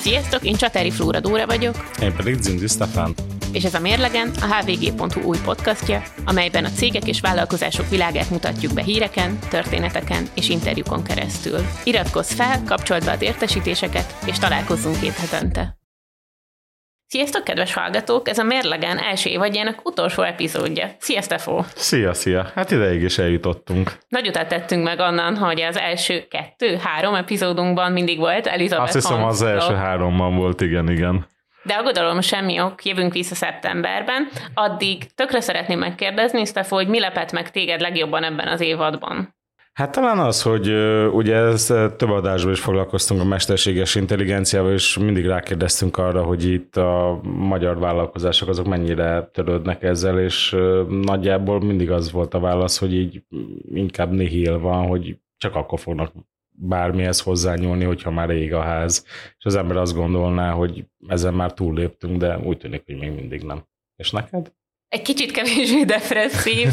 Sziasztok, én Csatári Flóra Dóra vagyok. Én pedig Zindi Stefán. És ez a Mérlegen, a hvg.hu új podcastja, amelyben a cégek és vállalkozások világát mutatjuk be híreken, történeteken és interjúkon keresztül. Iratkozz fel, kapcsold be az értesítéseket, és találkozzunk két hetente. Sziasztok, kedves hallgatók! Ez a Mérlegen első évadjának utolsó epizódja. Szia, Stefó! Szia, szia! Hát ideig is eljutottunk. Nagy utat tettünk meg annan, hogy az első kettő, három epizódunkban mindig volt Elizabeth Azt hiszem az első háromban volt, igen, igen. De aggodalom semmi ok, jövünk vissza szeptemberben. Addig tökre szeretném megkérdezni, Stefo, hogy mi lepett meg téged legjobban ebben az évadban? Hát talán az, hogy ugye ez több adásban is foglalkoztunk a mesterséges intelligenciával, és mindig rákérdeztünk arra, hogy itt a magyar vállalkozások azok mennyire törődnek ezzel, és nagyjából mindig az volt a válasz, hogy így inkább nihil van, hogy csak akkor fognak bármihez hozzányúlni, hogyha már ég a ház. És az ember azt gondolná, hogy ezen már túlléptünk, de úgy tűnik, hogy még mindig nem. És neked? Egy kicsit kevésbé depresszív,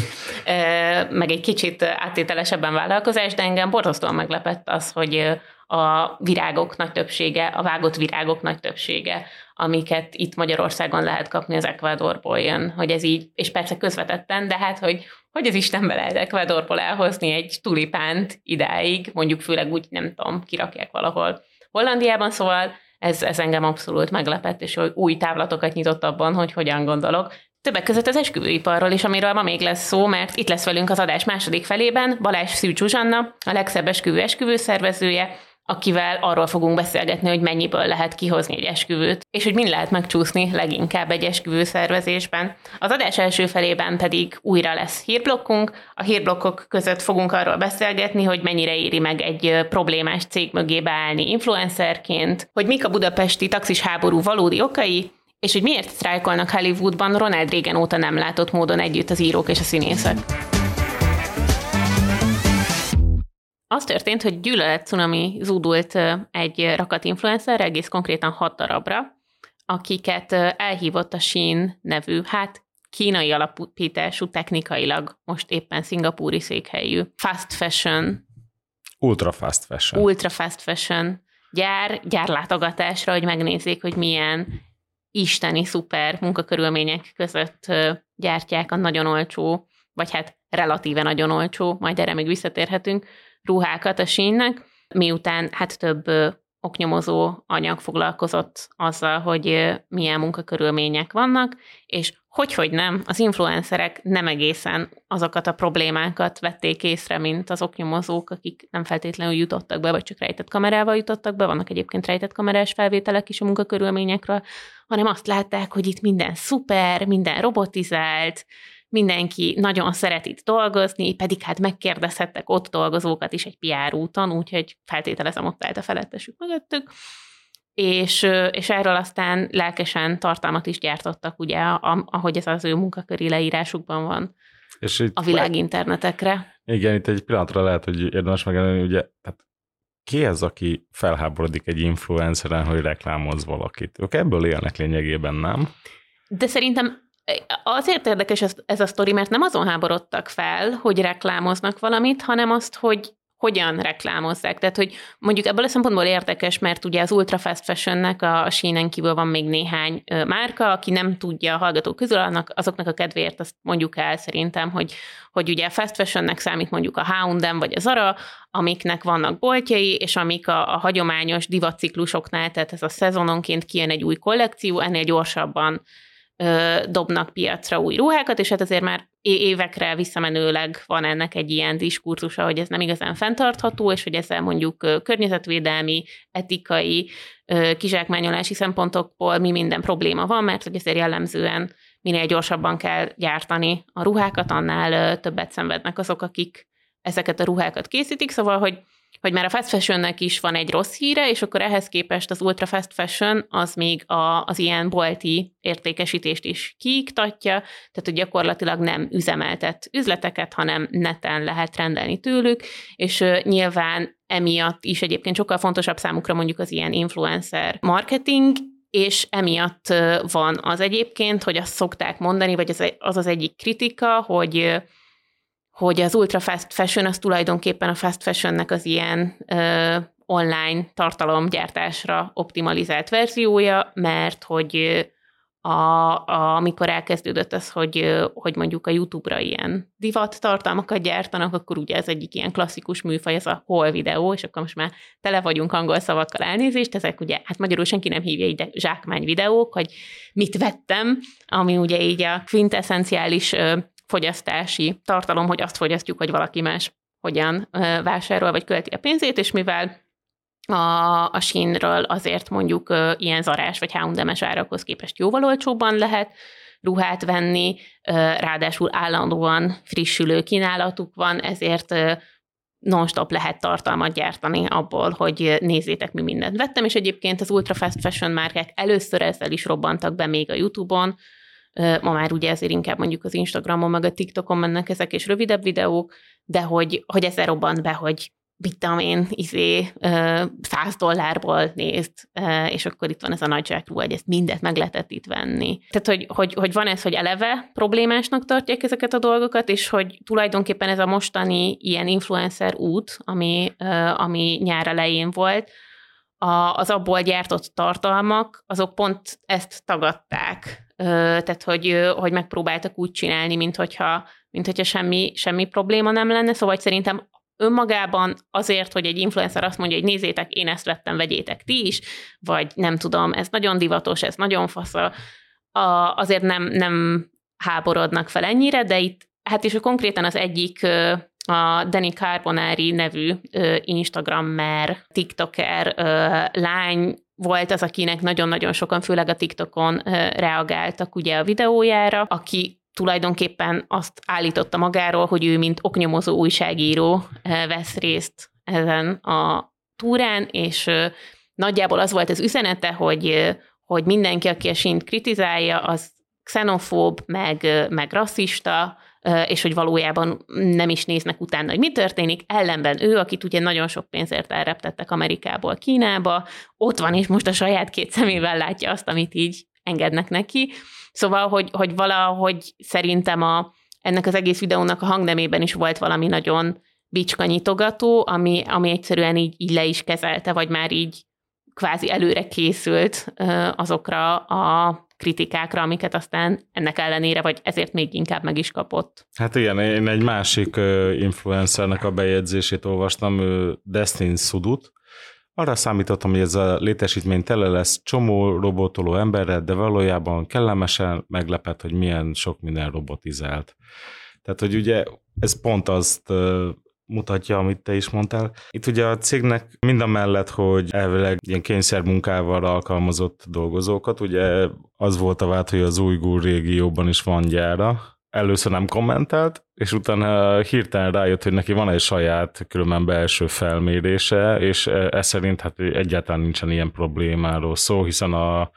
meg egy kicsit áttételesebben vállalkozás, de engem borzasztóan meglepett az, hogy a virágok nagy többsége, a vágott virágok nagy többsége, amiket itt Magyarországon lehet kapni az Ecuadorból jön, hogy ez így, és persze közvetetten, de hát, hogy, hogy az Istenbe lehet Ecuadorból elhozni egy tulipánt idáig, mondjuk főleg úgy, nem tudom, kirakják valahol Hollandiában, szóval ez, ez engem abszolút meglepett, és új távlatokat nyitott abban, hogy hogyan gondolok. Többek között az esküvőiparról is, amiről ma még lesz szó, mert itt lesz velünk az adás második felében Balázs Szűcs Zsuzsanna, a legszebb esküvő esküvőszervezője, akivel arról fogunk beszélgetni, hogy mennyiből lehet kihozni egy esküvőt, és hogy mind lehet megcsúszni leginkább egy esküvő szervezésben. Az adás első felében pedig újra lesz hírblokkunk. A hírblokkok között fogunk arról beszélgetni, hogy mennyire éri meg egy problémás cég mögé beállni influencerként, hogy mik a budapesti taxis háború valódi okai, és hogy miért sztrájkolnak Hollywoodban Ronald Reagan óta nem látott módon együtt az írók és a színészek. Az történt, hogy gyűlölet cunami zúdult egy rakat influencer, egész konkrétan hat darabra, akiket elhívott a Shein nevű, hát kínai alapítású, technikailag most éppen szingapúri székhelyű fast fashion. Ultra fast fashion. Ultra fast fashion gyár, gyárlátogatásra, hogy megnézzék, hogy milyen isteni szuper munkakörülmények között gyártják a nagyon olcsó, vagy hát relatíve nagyon olcsó, majd erre még visszatérhetünk, ruhákat a sínnek, miután hát több oknyomozó anyag foglalkozott azzal, hogy milyen munkakörülmények vannak, és hogy, hogy nem, az influencerek nem egészen azokat a problémákat vették észre, mint az oknyomozók, akik nem feltétlenül jutottak be, vagy csak rejtett kamerával jutottak be, vannak egyébként rejtett kamerás felvételek is a munkakörülményekről, hanem azt látták, hogy itt minden szuper, minden robotizált, mindenki nagyon szeret itt dolgozni, pedig hát megkérdezhettek ott dolgozókat is egy PR úton, úgyhogy feltételezem ott állt a felettesük mögöttük, és, és erről aztán lelkesen tartalmat is gyártottak, ugye, ahogy ez az ő munkaköri leírásukban van és itt a világ internetekre. Igen, itt egy pillanatra lehet, hogy érdemes megemlíteni, ugye, tehát ki ez, aki felháborodik egy influenceren, hogy reklámoz valakit? Ők ebből élnek lényegében, nem? De szerintem Azért érdekes ez, ez a sztori, mert nem azon háborodtak fel, hogy reklámoznak valamit, hanem azt, hogy hogyan reklámozzák. Tehát, hogy mondjuk ebből a szempontból érdekes, mert ugye az ultra fast fashionnek a, sínen kívül van még néhány ö, márka, aki nem tudja a hallgatók közül, annak, azoknak a kedvéért azt mondjuk el szerintem, hogy, hogy ugye a fast fashionnek számít mondjuk a H&M vagy a Zara, amiknek vannak boltjai, és amik a, a hagyományos divatciklusoknál, tehát ez a szezononként kijön egy új kollekció, ennél gyorsabban dobnak piacra új ruhákat, és hát azért már évekre visszamenőleg van ennek egy ilyen diskurzusa, hogy ez nem igazán fenntartható, és hogy ezzel mondjuk környezetvédelmi, etikai, kizsákmányolási szempontokból mi minden probléma van, mert hogy ezért jellemzően minél gyorsabban kell gyártani a ruhákat, annál többet szenvednek azok, akik ezeket a ruhákat készítik, szóval, hogy hogy már a fast fashionnek is van egy rossz híre, és akkor ehhez képest az ultra fast fashion az még a, az ilyen bolti értékesítést is kiiktatja, tehát hogy gyakorlatilag nem üzemeltet üzleteket, hanem neten lehet rendelni tőlük, és nyilván emiatt is egyébként sokkal fontosabb számukra mondjuk az ilyen influencer marketing, és emiatt van az egyébként, hogy azt szokták mondani, vagy az az, az egyik kritika, hogy hogy az ultra fast fashion az tulajdonképpen a fast fashionnek az ilyen ö, online tartalomgyártásra optimalizált verziója, mert hogy a, a, amikor elkezdődött az, hogy, hogy mondjuk a YouTube-ra ilyen divat tartalmakat gyártanak, akkor ugye ez egyik ilyen klasszikus műfaj, ez a hol videó, és akkor most már tele vagyunk angol szavakkal elnézést, ezek ugye, hát magyarul senki nem hívja így zsákmány videók, hogy mit vettem, ami ugye így a quintessenciális fogyasztási tartalom, hogy azt fogyasztjuk, hogy valaki más hogyan vásárol vagy költi a pénzét, és mivel a, a sínről azért mondjuk ilyen zarás vagy H&M-es árakhoz képest jóval olcsóbban lehet ruhát venni, uh, ráadásul állandóan frissülő kínálatuk van, ezért uh, non-stop lehet tartalmat gyártani abból, hogy nézzétek, mi mindent vettem, és egyébként az ultra fast fashion márkák először ezzel is robbantak be még a YouTube-on, ma már ugye ezért inkább mondjuk az Instagramon, meg a TikTokon mennek ezek, és rövidebb videók, de hogy, hogy ezzel robbant be, hogy mit én, izé, 100 dollárból nézd, és akkor itt van ez a nagy zsákrú, hogy ezt mindet meg lehetett itt venni. Tehát, hogy, hogy, hogy van ez, hogy eleve problémásnak tartják ezeket a dolgokat, és hogy tulajdonképpen ez a mostani ilyen influencer út, ami, ami nyár elején volt, a, az abból gyártott tartalmak, azok pont ezt tagadták. Tehát, hogy, hogy megpróbáltak úgy csinálni, mint hogyha, mint hogyha semmi, semmi probléma nem lenne. Szóval szerintem önmagában azért, hogy egy influencer azt mondja, hogy nézzétek, én ezt vettem, vegyétek ti is, vagy nem tudom, ez nagyon divatos, ez nagyon fasza, azért nem, nem háborodnak fel ennyire, de itt, hát és konkrétan az egyik a Dani Carbonari nevű Instagrammer, TikToker lány volt az, akinek nagyon-nagyon sokan, főleg a TikTokon reagáltak ugye a videójára, aki tulajdonképpen azt állította magáról, hogy ő, mint oknyomozó újságíró vesz részt ezen a túrán, és nagyjából az volt az üzenete, hogy, hogy mindenki, aki a sint kritizálja, az xenofób, meg, meg rasszista, és hogy valójában nem is néznek utána, hogy mi történik. Ellenben ő, akit ugye nagyon sok pénzért elreptettek Amerikából Kínába, ott van, és most a saját két szemével látja azt, amit így engednek neki. Szóval, hogy, hogy valahogy szerintem a, ennek az egész videónak a hangnemében is volt valami nagyon bicskanyitogató, ami, ami egyszerűen így, így le is kezelte, vagy már így kvázi előre készült azokra a kritikákra, amiket aztán ennek ellenére, vagy ezért még inkább meg is kapott. Hát igen, én egy másik influencernek a bejegyzését olvastam, Destin Sudut, arra számítottam, hogy ez a létesítmény tele lesz csomó robotoló emberre, de valójában kellemesen meglepett, hogy milyen sok minden robotizált. Tehát, hogy ugye ez pont azt mutatja, amit te is mondtál. Itt ugye a cégnek mind a mellett, hogy elvileg ilyen kényszermunkával alkalmazott dolgozókat, ugye az volt a vált, hogy az újgúr régióban is van gyára, először nem kommentelt, és utána hirtelen rájött, hogy neki van egy saját különben belső felmérése, és ez szerint hát egyáltalán nincsen ilyen problémáról szó, hiszen a,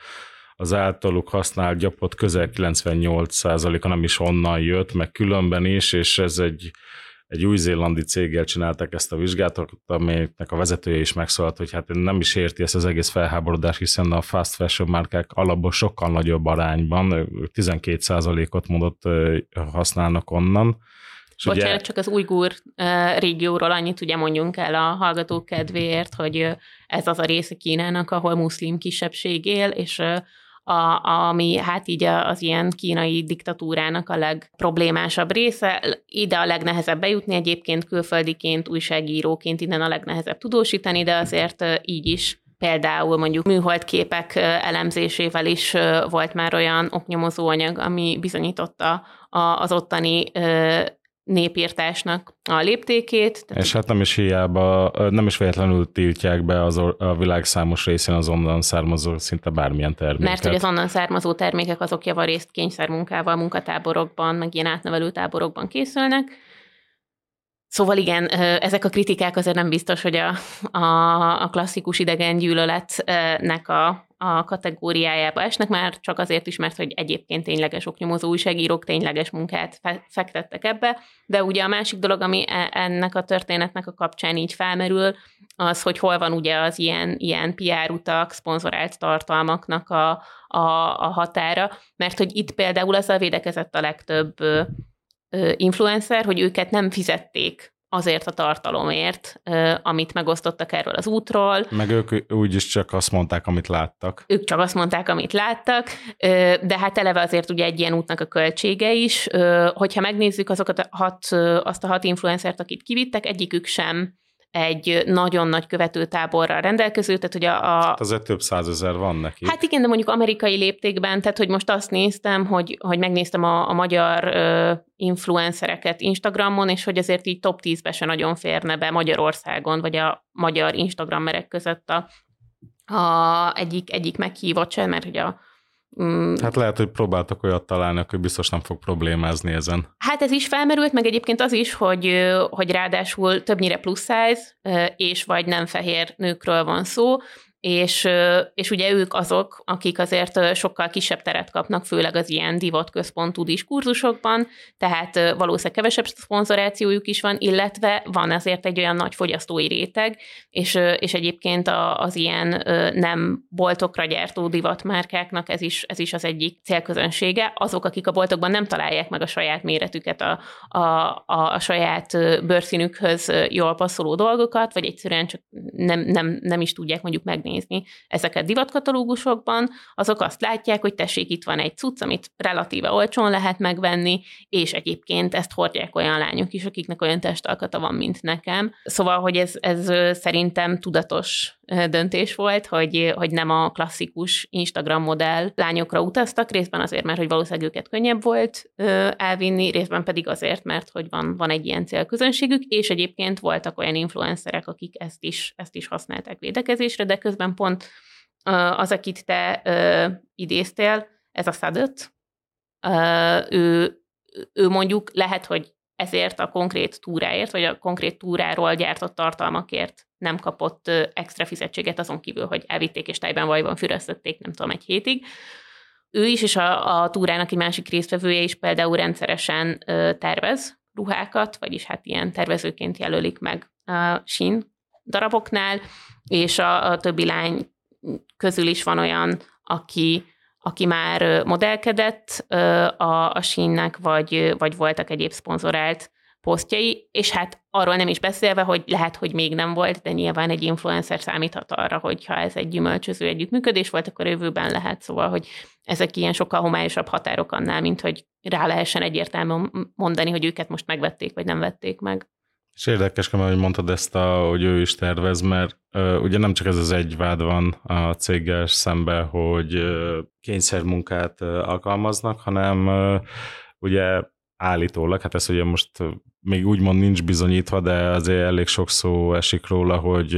az általuk használt gyapot közel 98%-a nem is onnan jött, meg különben is, és ez egy egy új-zélandi céggel csináltak ezt a vizsgátot, aminek a vezetője is megszólalt, hogy hát nem is érti ezt az egész felháborodást, hiszen a fast fashion márkák alapból sokkal nagyobb arányban, 12%-ot mondott használnak onnan. És Bocsánat, ugye... csak az ujgur régióról annyit ugye mondjunk el a hallgatók kedvéért, hogy ez az a része Kínának, ahol muszlim kisebbség él, és a, ami hát így az ilyen kínai diktatúrának a legproblémásabb része. Ide a legnehezebb bejutni egyébként külföldiként, újságíróként innen a legnehezebb tudósítani, de azért így is például mondjuk műholdképek elemzésével is volt már olyan oknyomozó anyag, ami bizonyította az ottani népírtásnak a léptékét. Tehát és hát nem is hiába, nem is véletlenül tiltják be az a világ számos részén az onnan származó szinte bármilyen terméket. Mert hogy az onnan származó termékek azok javarészt kényszermunkával, munkatáborokban, meg ilyen átnevelő táborokban készülnek, Szóval igen, ezek a kritikák azért nem biztos, hogy a, a, a klasszikus idegen gyűlöletnek a, a kategóriájába esnek, már csak azért is, mert hogy egyébként tényleges oknyomozó újságírók tényleges munkát fe, fektettek ebbe, de ugye a másik dolog, ami e, ennek a történetnek a kapcsán így felmerül, az, hogy hol van ugye az ilyen, ilyen PR utak, szponzorált tartalmaknak a, a, a határa, mert hogy itt például azzal védekezett a legtöbb influencer, hogy őket nem fizették azért a tartalomért, amit megosztottak erről az útról. Meg ők úgyis csak azt mondták, amit láttak. Ők csak azt mondták, amit láttak, de hát eleve azért ugye egy ilyen útnak a költsége is. Hogyha megnézzük azokat a hat, azt a hat influencert, akit kivittek, egyikük sem egy nagyon nagy követőtáborral rendelkező, tehát hogy a... a... Hát azért több százezer van neki. Hát igen, de mondjuk amerikai léptékben, tehát hogy most azt néztem, hogy, hogy megnéztem a, a magyar ö, influencereket Instagramon, és hogy azért így top 10-be se nagyon férne be Magyarországon, vagy a magyar Instagrammerek között a, a egyik, egyik meghívott sem, mert hogy a Mm. Hát lehet, hogy próbáltak olyat találni, hogy biztos nem fog problémázni ezen. Hát ez is felmerült, meg egyébként az is, hogy, hogy ráadásul többnyire plusz size, és vagy nem fehér nőkről van szó, és, és ugye ők azok, akik azért sokkal kisebb teret kapnak, főleg az ilyen divatközpontú diskurzusokban, tehát valószínűleg kevesebb szponzorációjuk is van, illetve van azért egy olyan nagy fogyasztói réteg, és, és egyébként az ilyen nem boltokra gyártó divatmárkáknak ez is, ez is az egyik célközönsége. Azok, akik a boltokban nem találják meg a saját méretüket, a, a, a, a saját bőrszínükhöz jól passzoló dolgokat, vagy egyszerűen csak nem, nem, nem is tudják mondjuk megnézni megnézni ezeket divatkatalógusokban, azok azt látják, hogy tessék, itt van egy cucc, amit relatíve olcsón lehet megvenni, és egyébként ezt hordják olyan lányok is, akiknek olyan testalkata van, mint nekem. Szóval, hogy ez, ez szerintem tudatos döntés volt, hogy, hogy nem a klasszikus Instagram modell lányokra utaztak, részben azért, mert hogy valószínűleg őket könnyebb volt elvinni, részben pedig azért, mert hogy van, van egy ilyen célközönségük, és egyébként voltak olyan influencerek, akik ezt is, ezt is használták védekezésre, de közben pont az, akit te idéztél, ez a szadött, ő, ő mondjuk lehet, hogy ezért a konkrét túráért, vagy a konkrét túráról gyártott tartalmakért nem kapott extra fizetséget azon kívül, hogy elvitték és tájban vajban füröztették, nem tudom, egy hétig. Ő is, és a, a túrának egy másik résztvevője is például rendszeresen tervez ruhákat, vagyis hát ilyen tervezőként jelölik meg a sín daraboknál, és a, a többi lány közül is van olyan, aki aki már modellkedett a, a sínnek, vagy, vagy voltak egyéb szponzorált posztjai, és hát arról nem is beszélve, hogy lehet, hogy még nem volt, de nyilván egy influencer számíthat arra, hogy ha ez egy gyümölcsöző együttműködés volt, akkor jövőben lehet, szóval, hogy ezek ilyen sokkal homályosabb határok annál, mint hogy rá lehessen egyértelműen mondani, hogy őket most megvették, vagy nem vették meg. És érdekes, hogy mondtad ezt, a, hogy ő is tervez, mert uh, ugye nem csak ez az egy vád van a céggel szembe, hogy uh, kényszermunkát uh, alkalmaznak, hanem uh, ugye állítólag, hát ez ugye most még úgymond nincs bizonyítva, de azért elég sok szó esik róla, hogy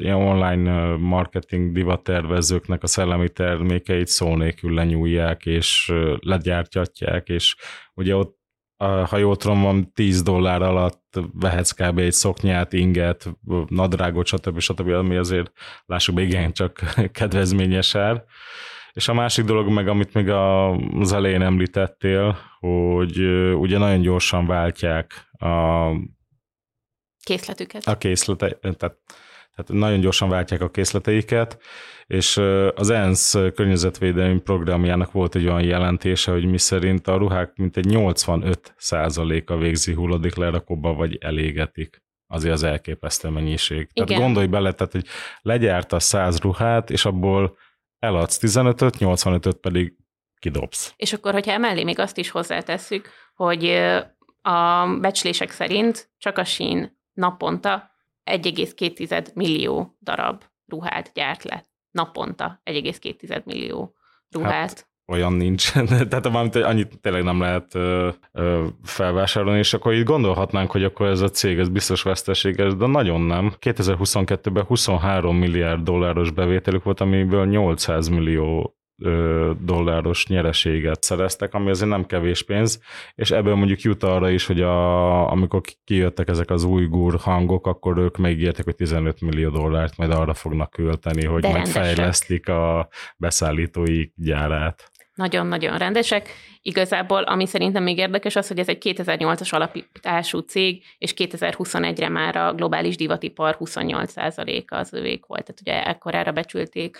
ilyen online marketing divattervezőknek a szellemi termékeit szó nélkül lenyúlják, és legyártyatják, és ugye ott ha jól tudom, van 10 dollár alatt vehetsz kb. egy szoknyát, inget, nadrágot, stb. stb. ami azért lássuk be, igen, csak kedvezményes ár. És a másik dolog meg, amit még az elején említettél, hogy ugye nagyon gyorsan váltják a készletüket. A készlete, tehát, tehát nagyon gyorsan váltják a készleteiket, és az ENSZ környezetvédelmi programjának volt egy olyan jelentése, hogy mi szerint a ruhák mintegy 85 a végzi hulladék lerakóba, vagy elégetik azért az elképesztő mennyiség. Igen. Tehát gondolj bele, tehát, hogy legyárta 100 ruhát, és abból eladsz 15-öt, 85-öt pedig kidobsz. És akkor, hogyha emellé még azt is hozzátesszük, hogy a becslések szerint csak a sín naponta 1,2 millió darab ruhát gyárt le. Naponta 1,2 millió ruhát. Hát, olyan nincs. Tehát valamint annyit tényleg nem lehet ö, ö, felvásárolni, és akkor így gondolhatnánk, hogy akkor ez a cég, ez biztos veszteséges, de nagyon nem. 2022-ben 23 milliárd dolláros bevételük volt, amiből 800 millió dolláros nyereséget szereztek, ami azért nem kevés pénz, és ebből mondjuk jut arra is, hogy a, amikor kijöttek ezek az új gur hangok, akkor ők megígértek, hogy 15 millió dollárt majd arra fognak költeni, hogy De megfejlesztik a beszállítói gyárát. Nagyon-nagyon rendesek. Igazából, ami szerintem még érdekes az, hogy ez egy 2008-as alapítású cég, és 2021-re már a globális divatipar 28%-a az övék volt. Tehát ugye ekkorára becsülték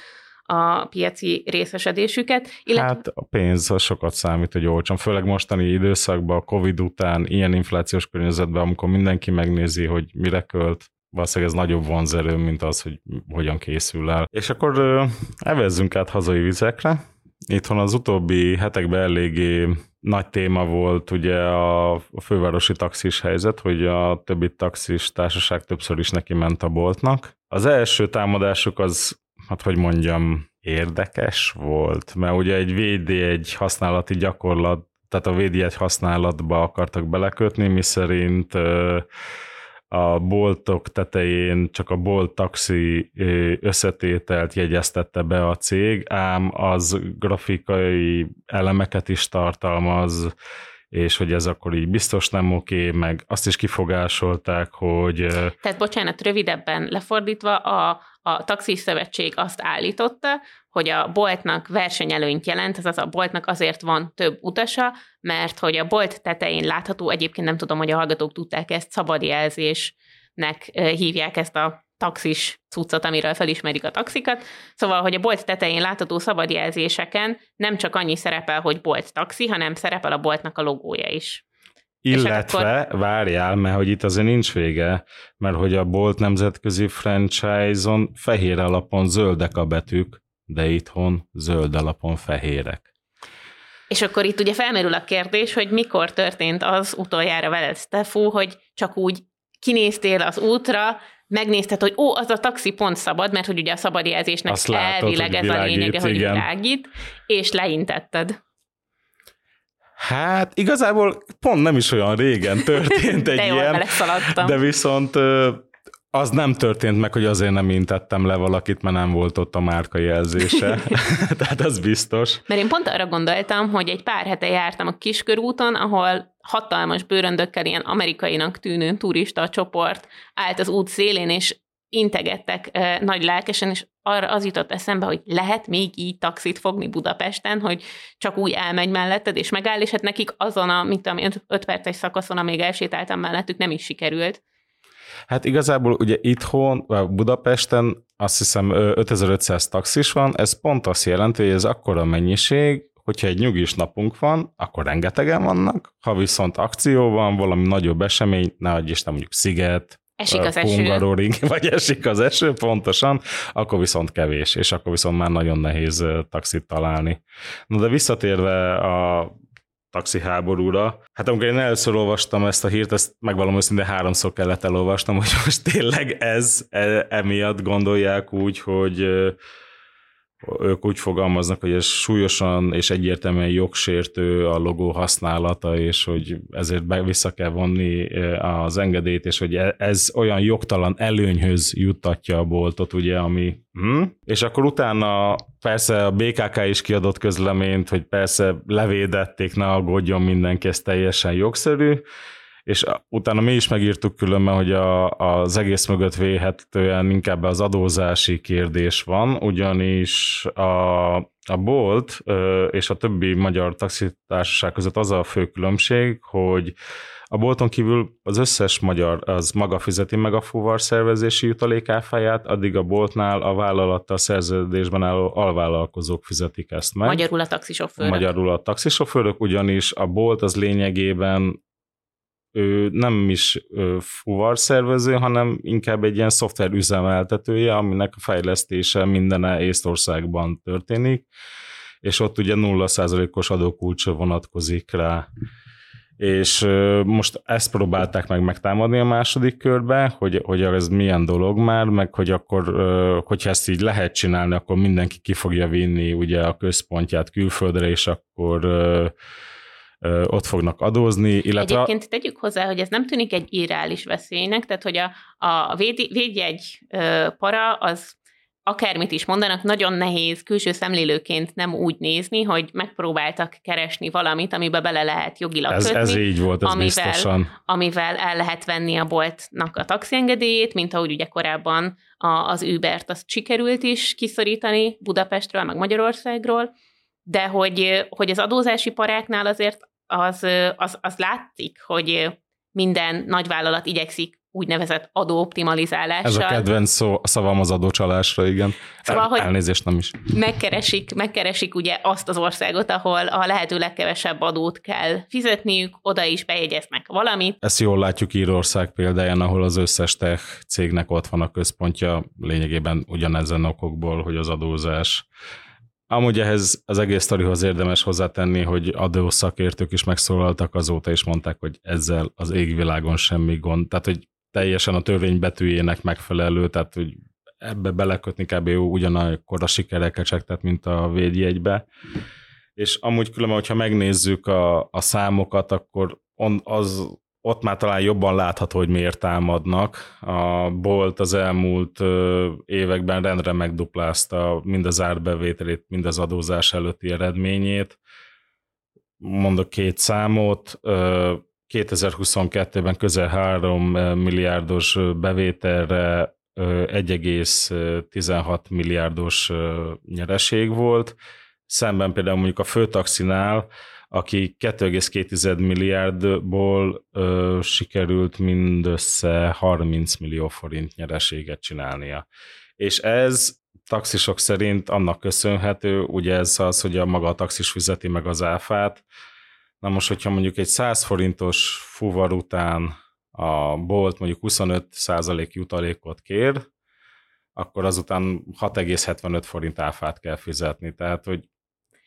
a piaci részesedésüket. Illetve... Hát a pénz az sokat számít, hogy olcsón, főleg mostani időszakban, a Covid után, ilyen inflációs környezetben, amikor mindenki megnézi, hogy mire költ, valószínűleg ez nagyobb vonzerő, mint az, hogy hogyan készül el. És akkor evezzünk át hazai vizekre. Itthon az utóbbi hetekben eléggé nagy téma volt ugye a, fővárosi taxis helyzet, hogy a többi taxis társaság többször is neki ment a boltnak. Az első támadásuk az, hát hogy mondjam, érdekes volt, mert ugye egy VD egy használati gyakorlat, tehát a VD egy használatba akartak belekötni, miszerint a boltok tetején csak a bolt taxi összetételt jegyeztette be a cég, ám az grafikai elemeket is tartalmaz, és hogy ez akkor így biztos nem oké, meg azt is kifogásolták, hogy... Tehát bocsánat, rövidebben lefordítva, a, a taxis szövetség azt állította, hogy a boltnak versenyelőnyt jelent, azaz a boltnak azért van több utasa, mert hogy a bolt tetején látható, egyébként nem tudom, hogy a hallgatók tudták ezt, szabadjelzésnek hívják ezt a taxis cuccot, amiről felismerik a taxikat. Szóval, hogy a bolt tetején látható szabadjelzéseken nem csak annyi szerepel, hogy bolt taxi, hanem szerepel a boltnak a logója is. Illetve, akkor... várjál, mert hogy itt azért nincs vége, mert hogy a Bolt nemzetközi franchise-on fehér alapon zöldek a betűk, de itthon zöld alapon fehérek. És akkor itt ugye felmerül a kérdés, hogy mikor történt az utoljára veled, Stefu, hogy csak úgy kinéztél az útra, megnézted, hogy ó, az a taxi pont szabad, mert hogy ugye a szabadjelzésnek Azt elvileg ez világít, a lényege, hogy igen. világít, és leintetted. Hát igazából pont nem is olyan régen történt egy de ilyen, de viszont az nem történt meg, hogy azért nem intettem le valakit, mert nem volt ott a márka jelzése. Tehát az biztos. Mert én pont arra gondoltam, hogy egy pár hete jártam a Kiskörúton, ahol hatalmas bőröndökkel ilyen amerikainak tűnő turista csoport állt az út szélén, és integettek eh, nagy lelkesen, és arra az jutott eszembe, hogy lehet még így taxit fogni Budapesten, hogy csak úgy elmegy melletted, és megáll, és hát nekik azon a, mint ami 5 perces szakaszon, amíg elsétáltam mellettük, nem is sikerült. Hát igazából ugye itthon, Budapesten azt hiszem 5500 taxis van, ez pont azt jelenti, hogy ez akkora mennyiség, hogyha egy nyugis napunk van, akkor rengetegen vannak, ha viszont akció van, valami nagyobb esemény, ne adj Isten mondjuk Sziget, Esik az eső. vagy esik az eső, pontosan, akkor viszont kevés, és akkor viszont már nagyon nehéz taxit találni. Na de visszatérve a taxi háborúra. Hát amikor én először olvastam ezt a hírt, ezt megvalom őszintén háromszor kellett elolvasnom, hogy most tényleg ez e, emiatt gondolják úgy, hogy ők úgy fogalmaznak, hogy ez súlyosan és egyértelműen jogsértő a logó használata, és hogy ezért be, vissza kell vonni az engedélyt, és hogy e, ez olyan jogtalan előnyhöz juttatja a boltot, ugye, ami... Hm? És akkor utána persze a BKK is kiadott közleményt, hogy persze levédették, ne aggódjon mindenki, ez teljesen jogszerű, és utána mi is megírtuk különben, hogy a, az egész mögött véhetően inkább az adózási kérdés van, ugyanis a, a Bolt és a többi magyar taxitársaság között az a fő különbség, hogy a bolton kívül az összes magyar az maga fizeti meg a fuvar szervezési jutalékáfáját, addig a boltnál a vállalattal szerződésben álló alvállalkozók fizetik ezt meg. Magyarul a taxisofőrök. Magyarul a taxisofőrök, ugyanis a bolt az lényegében ő nem is fuvarszervező, hanem inkább egy ilyen szoftver üzemeltetője, aminek a fejlesztése minden Észtországban történik, és ott ugye 0%-os adókulcsa vonatkozik rá. És most ezt próbálták meg megtámadni a második körbe, hogy, hogy ez milyen dolog már, meg hogy akkor, hogyha ezt így lehet csinálni, akkor mindenki ki fogja vinni ugye a központját külföldre, és akkor ott fognak adózni. Illetve... Egyébként tegyük hozzá, hogy ez nem tűnik egy irreális veszélynek, tehát hogy a, a véd, védjegy para az akármit is mondanak, nagyon nehéz külső szemlélőként nem úgy nézni, hogy megpróbáltak keresni valamit, amiben bele lehet jogilag ez, kötni. Ez így volt, ez amivel, biztosan. Amivel el lehet venni a boltnak a taxiengedélyét, mint ahogy ugye korábban a, az Ubert azt sikerült is kiszorítani Budapestről, meg Magyarországról, de hogy, hogy az adózási paráknál azért az, az, az látszik, hogy minden nagyvállalat igyekszik úgynevezett adóoptimalizálással. Ez a kedvenc szó, szavam az adócsalásra, igen. Szóval, El, hogy elnézést nem is. Megkeresik, megkeresik ugye azt az országot, ahol a lehető legkevesebb adót kell fizetniük, oda is bejegyeznek valamit. Ezt jól látjuk Írország példáján, ahol az összes tech cégnek ott van a központja, lényegében ugyanezen okokból, hogy az adózás Amúgy ehhez az egész sztorihoz érdemes hozzátenni, hogy adószakértők is megszólaltak azóta, és mondták, hogy ezzel az égvilágon semmi gond. Tehát, hogy teljesen a törvény betűjének megfelelő, tehát hogy ebbe belekötni kb. ugyanakkor a sikereket csegtet, mint a védjegybe. És amúgy különben, hogyha megnézzük a, a számokat, akkor on, az ott már talán jobban látható, hogy miért támadnak. A Bolt az elmúlt években rendre megduplázta mind az árbevételét, mind az adózás előtti eredményét. Mondok két számot, 2022-ben közel 3 milliárdos bevételre 1,16 milliárdos nyereség volt, szemben például mondjuk a főtaxinál, aki 2,2 milliárdból ö, sikerült mindössze 30 millió forint nyereséget csinálnia. És ez taxisok szerint annak köszönhető, ugye ez az, hogy a maga a taxis fizeti meg az áfát, Na most, hogyha mondjuk egy 100 forintos fuvar után a bolt mondjuk 25% jutalékot kér, akkor azután 6,75 forint áfát kell fizetni. Tehát, hogy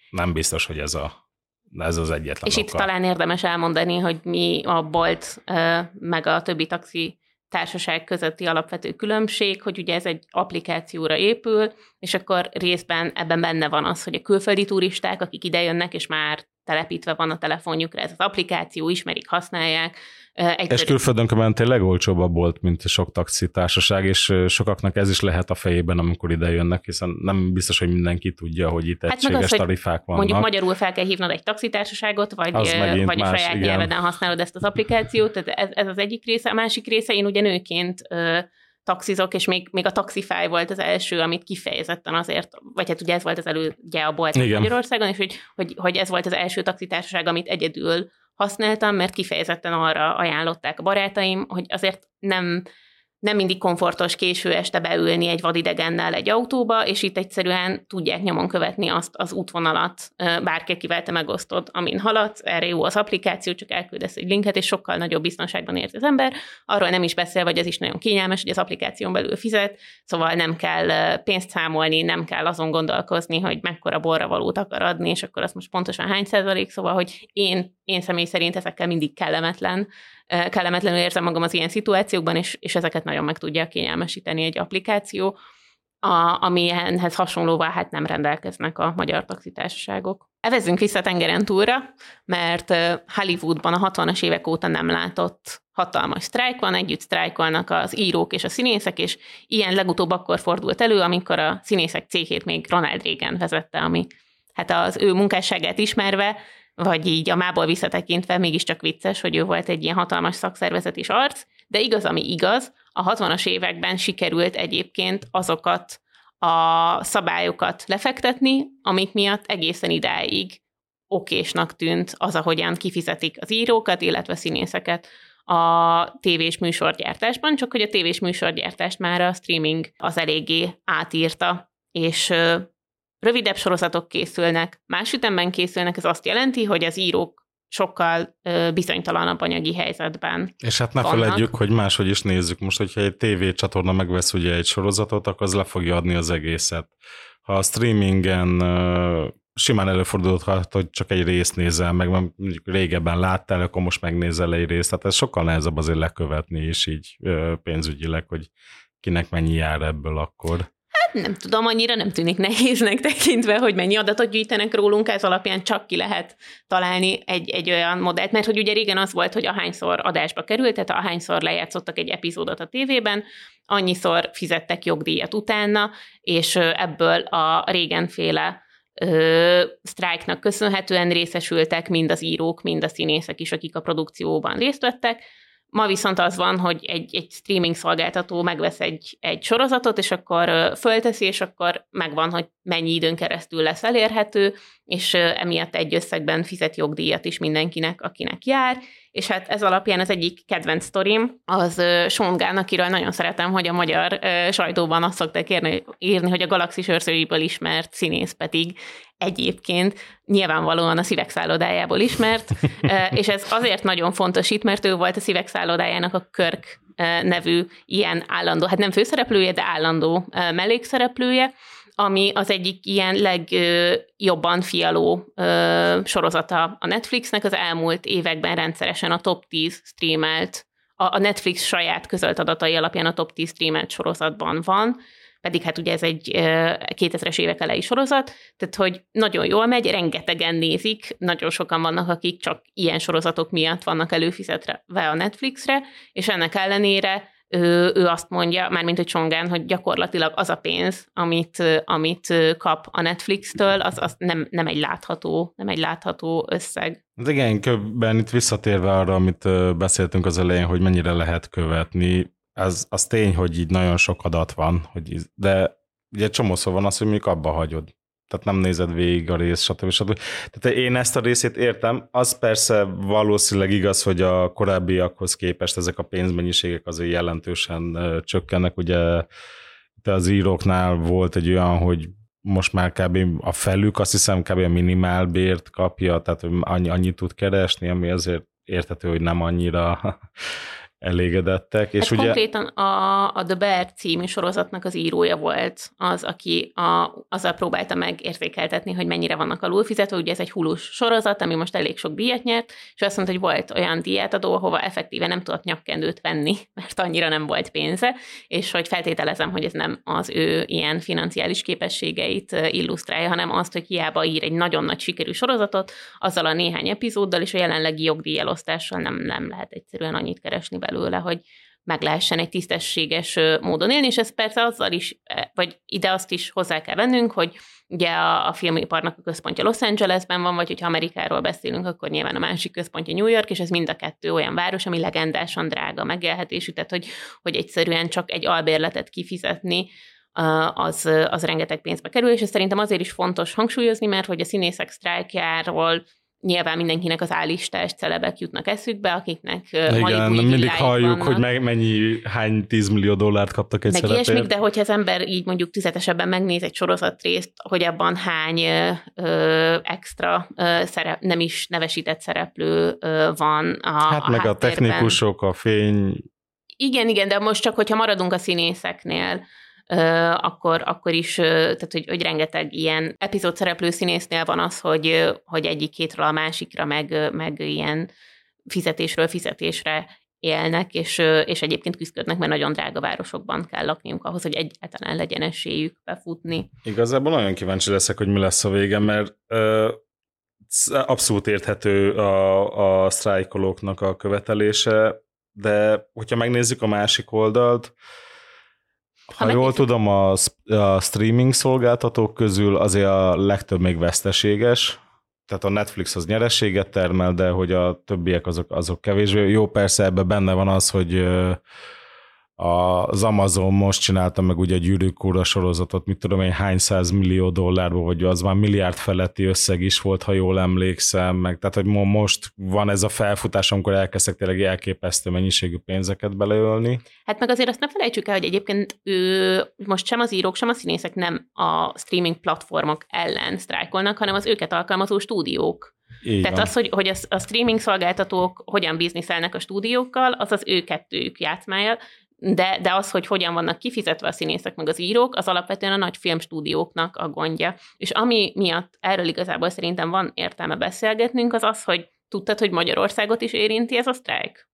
nem biztos, hogy ez a ez az egyetlen És oka. itt talán érdemes elmondani, hogy mi a Bolt meg a többi taxi társaság közötti alapvető különbség, hogy ugye ez egy applikációra épül, és akkor részben ebben benne van az, hogy a külföldi turisták, akik idejönnek, és már telepítve van a telefonjukra, ez az applikáció, ismerik, használják, egy és külföldön ment tényleg olcsóbb a bolt, mint sok taxitársaság, és sokaknak ez is lehet a fejében, amikor ide jönnek, hiszen nem biztos, hogy mindenki tudja, hogy itt hát egységes az, tarifák vannak. Mondjuk magyarul fel kell hívnod egy taxitársaságot, vagy, vagy más, a saját igen. nyelveden használod ezt az applikációt, tehát ez, ez az egyik része. A másik része, én ugye nőként taxizok, és még, még a Taxify volt az első, amit kifejezetten azért, vagy hát ugye ez volt az elődje a Bolt Magyarországon, és hogy, hogy, hogy ez volt az első taxitársaság, amit egyedül használtam, mert kifejezetten arra ajánlották a barátaim, hogy azért nem, nem mindig komfortos késő este beülni egy vadidegennel egy autóba, és itt egyszerűen tudják nyomon követni azt az útvonalat, bárki, kivel te megosztod, amin haladsz, erre jó az applikáció, csak elküldesz egy linket, és sokkal nagyobb biztonságban érzi az ember. Arról nem is beszél, vagy ez is nagyon kényelmes, hogy az applikáción belül fizet, szóval nem kell pénzt számolni, nem kell azon gondolkozni, hogy mekkora borra valót akar adni, és akkor azt most pontosan hány százalék, szóval, hogy én, én személy szerint ezekkel mindig kellemetlen kellemetlenül érzem magam az ilyen szituációkban, és, és ezeket nagyon meg tudja kényelmesíteni egy applikáció, a, amilyenhez hasonlóvá hát nem rendelkeznek a magyar taxitársaságok. Evezzünk vissza tengeren túlra, mert Hollywoodban a 60-as évek óta nem látott hatalmas sztrájk van, együtt sztrájkolnak az írók és a színészek, és ilyen legutóbb akkor fordult elő, amikor a színészek céhét még Ronald Reagan vezette, ami hát az ő munkásságát ismerve vagy így a mából visszatekintve mégiscsak vicces, hogy ő volt egy ilyen hatalmas szakszervezet is arc, de igaz, ami igaz, a 60-as években sikerült egyébként azokat a szabályokat lefektetni, amik miatt egészen idáig okésnak tűnt az, ahogyan kifizetik az írókat, illetve színészeket a tévés műsorgyártásban, csak hogy a tévés műsorgyártást már a streaming az eléggé átírta, és rövidebb sorozatok készülnek, más ütemben készülnek, ez azt jelenti, hogy az írók sokkal bizonytalanabb anyagi helyzetben És hát ne vannak. hogy máshogy is nézzük. Most, hogyha egy TV csatorna megvesz ugye egy sorozatot, akkor az le fogja adni az egészet. Ha a streamingen simán előfordulhat, hogy csak egy részt nézel meg, mert mondjuk régebben láttál, akkor most megnézel egy részt. Tehát ez sokkal nehezebb azért lekövetni is így pénzügyileg, hogy kinek mennyi jár ebből akkor. Nem tudom, annyira nem tűnik nehéznek tekintve, hogy mennyi adatot gyűjtenek rólunk, ez alapján csak ki lehet találni egy, egy olyan modellt, mert hogy ugye régen az volt, hogy ahányszor adásba került, tehát ahányszor lejátszottak egy epizódot a tévében, annyiszor fizettek jogdíjat utána, és ebből a régenféle sztrájknak köszönhetően részesültek mind az írók, mind a színészek is, akik a produkcióban részt vettek, Ma viszont az van, hogy egy, egy streaming szolgáltató megvesz egy, egy sorozatot, és akkor fölteszi, és akkor megvan, hogy mennyi időn keresztül lesz elérhető, és emiatt egy összegben fizet jogdíjat is mindenkinek, akinek jár, és hát ez alapján az egyik kedvenc sztorim, az Sean Gunn, akiről nagyon szeretem, hogy a magyar sajtóban azt szokták írni, írni hogy a galaxis őrzőiből ismert színész pedig egyébként nyilvánvalóan a szívek szállodájából ismert, és ez azért nagyon fontos itt, mert ő volt a szívek szállodájának a Körk nevű ilyen állandó, hát nem főszereplője, de állandó mellékszereplője, ami az egyik ilyen legjobban fialó sorozata a Netflixnek, az elmúlt években rendszeresen a top 10 streamelt, a Netflix saját közölt adatai alapján a top 10 streamelt sorozatban van, pedig hát ugye ez egy 2000-es évek elejé sorozat, tehát hogy nagyon jól megy, rengetegen nézik, nagyon sokan vannak, akik csak ilyen sorozatok miatt vannak előfizetve a Netflixre, és ennek ellenére ő, ő azt mondja, mármint hogy Csongán, hogy gyakorlatilag az a pénz, amit, amit kap a Netflix-től, az, az nem, nem, egy látható, nem egy látható összeg. De igen, köbben itt visszatérve arra, amit beszéltünk az elején, hogy mennyire lehet követni, ez, az tény, hogy így nagyon sok adat van, hogy, de ugye csomószor van az, hogy mondjuk abba hagyod tehát nem nézed végig a rész, stb. stb. Tehát én ezt a részét értem, az persze valószínűleg igaz, hogy a korábbiakhoz képest ezek a pénzmennyiségek azért jelentősen csökkennek, ugye de az íróknál volt egy olyan, hogy most már kb. a felük azt hiszem kb. a minimálbért kapja, tehát annyi, annyit tud keresni, ami azért értető, hogy nem annyira elégedettek. Hát és ugye... konkrétan a, a The Bear című sorozatnak az írója volt az, aki a, azzal próbálta meg értékeltetni, hogy mennyire vannak alulfizetve. Ugye ez egy hulus sorozat, ami most elég sok díjat nyert, és azt mondta, hogy volt olyan diátadó, ahova effektíve nem tudott nyakkendőt venni, mert annyira nem volt pénze, és hogy feltételezem, hogy ez nem az ő ilyen financiális képességeit illusztrálja, hanem azt, hogy hiába ír egy nagyon nagy sikerű sorozatot, azzal a néhány epizóddal és a jelenlegi jogdíjelosztással nem, nem lehet egyszerűen annyit keresni belőle belőle, hogy meg lehessen egy tisztességes módon élni, és ez persze azzal is, e, vagy ide azt is hozzá kell vennünk, hogy ugye a, a filmiparnak a központja Los Angelesben van, vagy hogyha Amerikáról beszélünk, akkor nyilván a másik központja New York, és ez mind a kettő olyan város, ami legendásan drága megélhetésű, tehát hogy, hogy egyszerűen csak egy albérletet kifizetni, az, az rengeteg pénzbe kerül, és ez szerintem azért is fontos hangsúlyozni, mert hogy a színészek sztrájkjáról nyilván mindenkinek az állistás celebek jutnak eszükbe, akiknek Igen, mindig halljuk, vannak. hogy mennyi, hány tízmillió dollárt kaptak egy Meg ilyesmik, de hogyha az ember így mondjuk tüzetesebben megnéz egy sorozatrészt, hogy abban hány ö, extra ö, szerep, nem is nevesített szereplő ö, van a Hát a meg háttérben. a technikusok, a fény... Igen, igen, de most csak, hogyha maradunk a színészeknél, akkor, akkor is, tehát hogy, hogy rengeteg ilyen epizód szereplő színésznél van az, hogy, hogy egyik hétről a másikra meg, meg ilyen fizetésről fizetésre élnek, és, és egyébként küzdködnek, mert nagyon drága városokban kell lakniuk ahhoz, hogy egyáltalán legyen esélyük befutni. Igazából nagyon kíváncsi leszek, hogy mi lesz a vége, mert ö, abszolút érthető a, a sztrájkolóknak a követelése, de hogyha megnézzük a másik oldalt, ha, ha jól tudom, a, a streaming szolgáltatók közül azért a legtöbb még veszteséges, tehát a Netflix az nyerességet termel, de hogy a többiek azok, azok kevésbé. Jó, persze ebben benne van az, hogy az Amazon most csinálta meg ugye a Gyűrűk Úra sorozatot, mit tudom én, hány száz millió dollárból, vagy az már milliárd feletti összeg is volt, ha jól emlékszem, meg tehát, hogy most van ez a felfutás, amikor elkezdtek tényleg elképesztő mennyiségű pénzeket beleölni. Hát meg azért azt ne felejtsük el, hogy egyébként ő most sem az írók, sem a színészek nem a streaming platformok ellen sztrájkolnak, hanem az őket alkalmazó stúdiók. így Tehát van. az, hogy, hogy a, a streaming szolgáltatók hogyan bizniszelnek a stúdiókkal, az az ő kettőjük játszmája, de, de az, hogy hogyan vannak kifizetve a színészek meg az írók, az alapvetően a nagy filmstúdióknak a gondja. És ami miatt erről igazából szerintem van értelme beszélgetnünk, az az, hogy tudtad, hogy Magyarországot is érinti ez a sztrájk?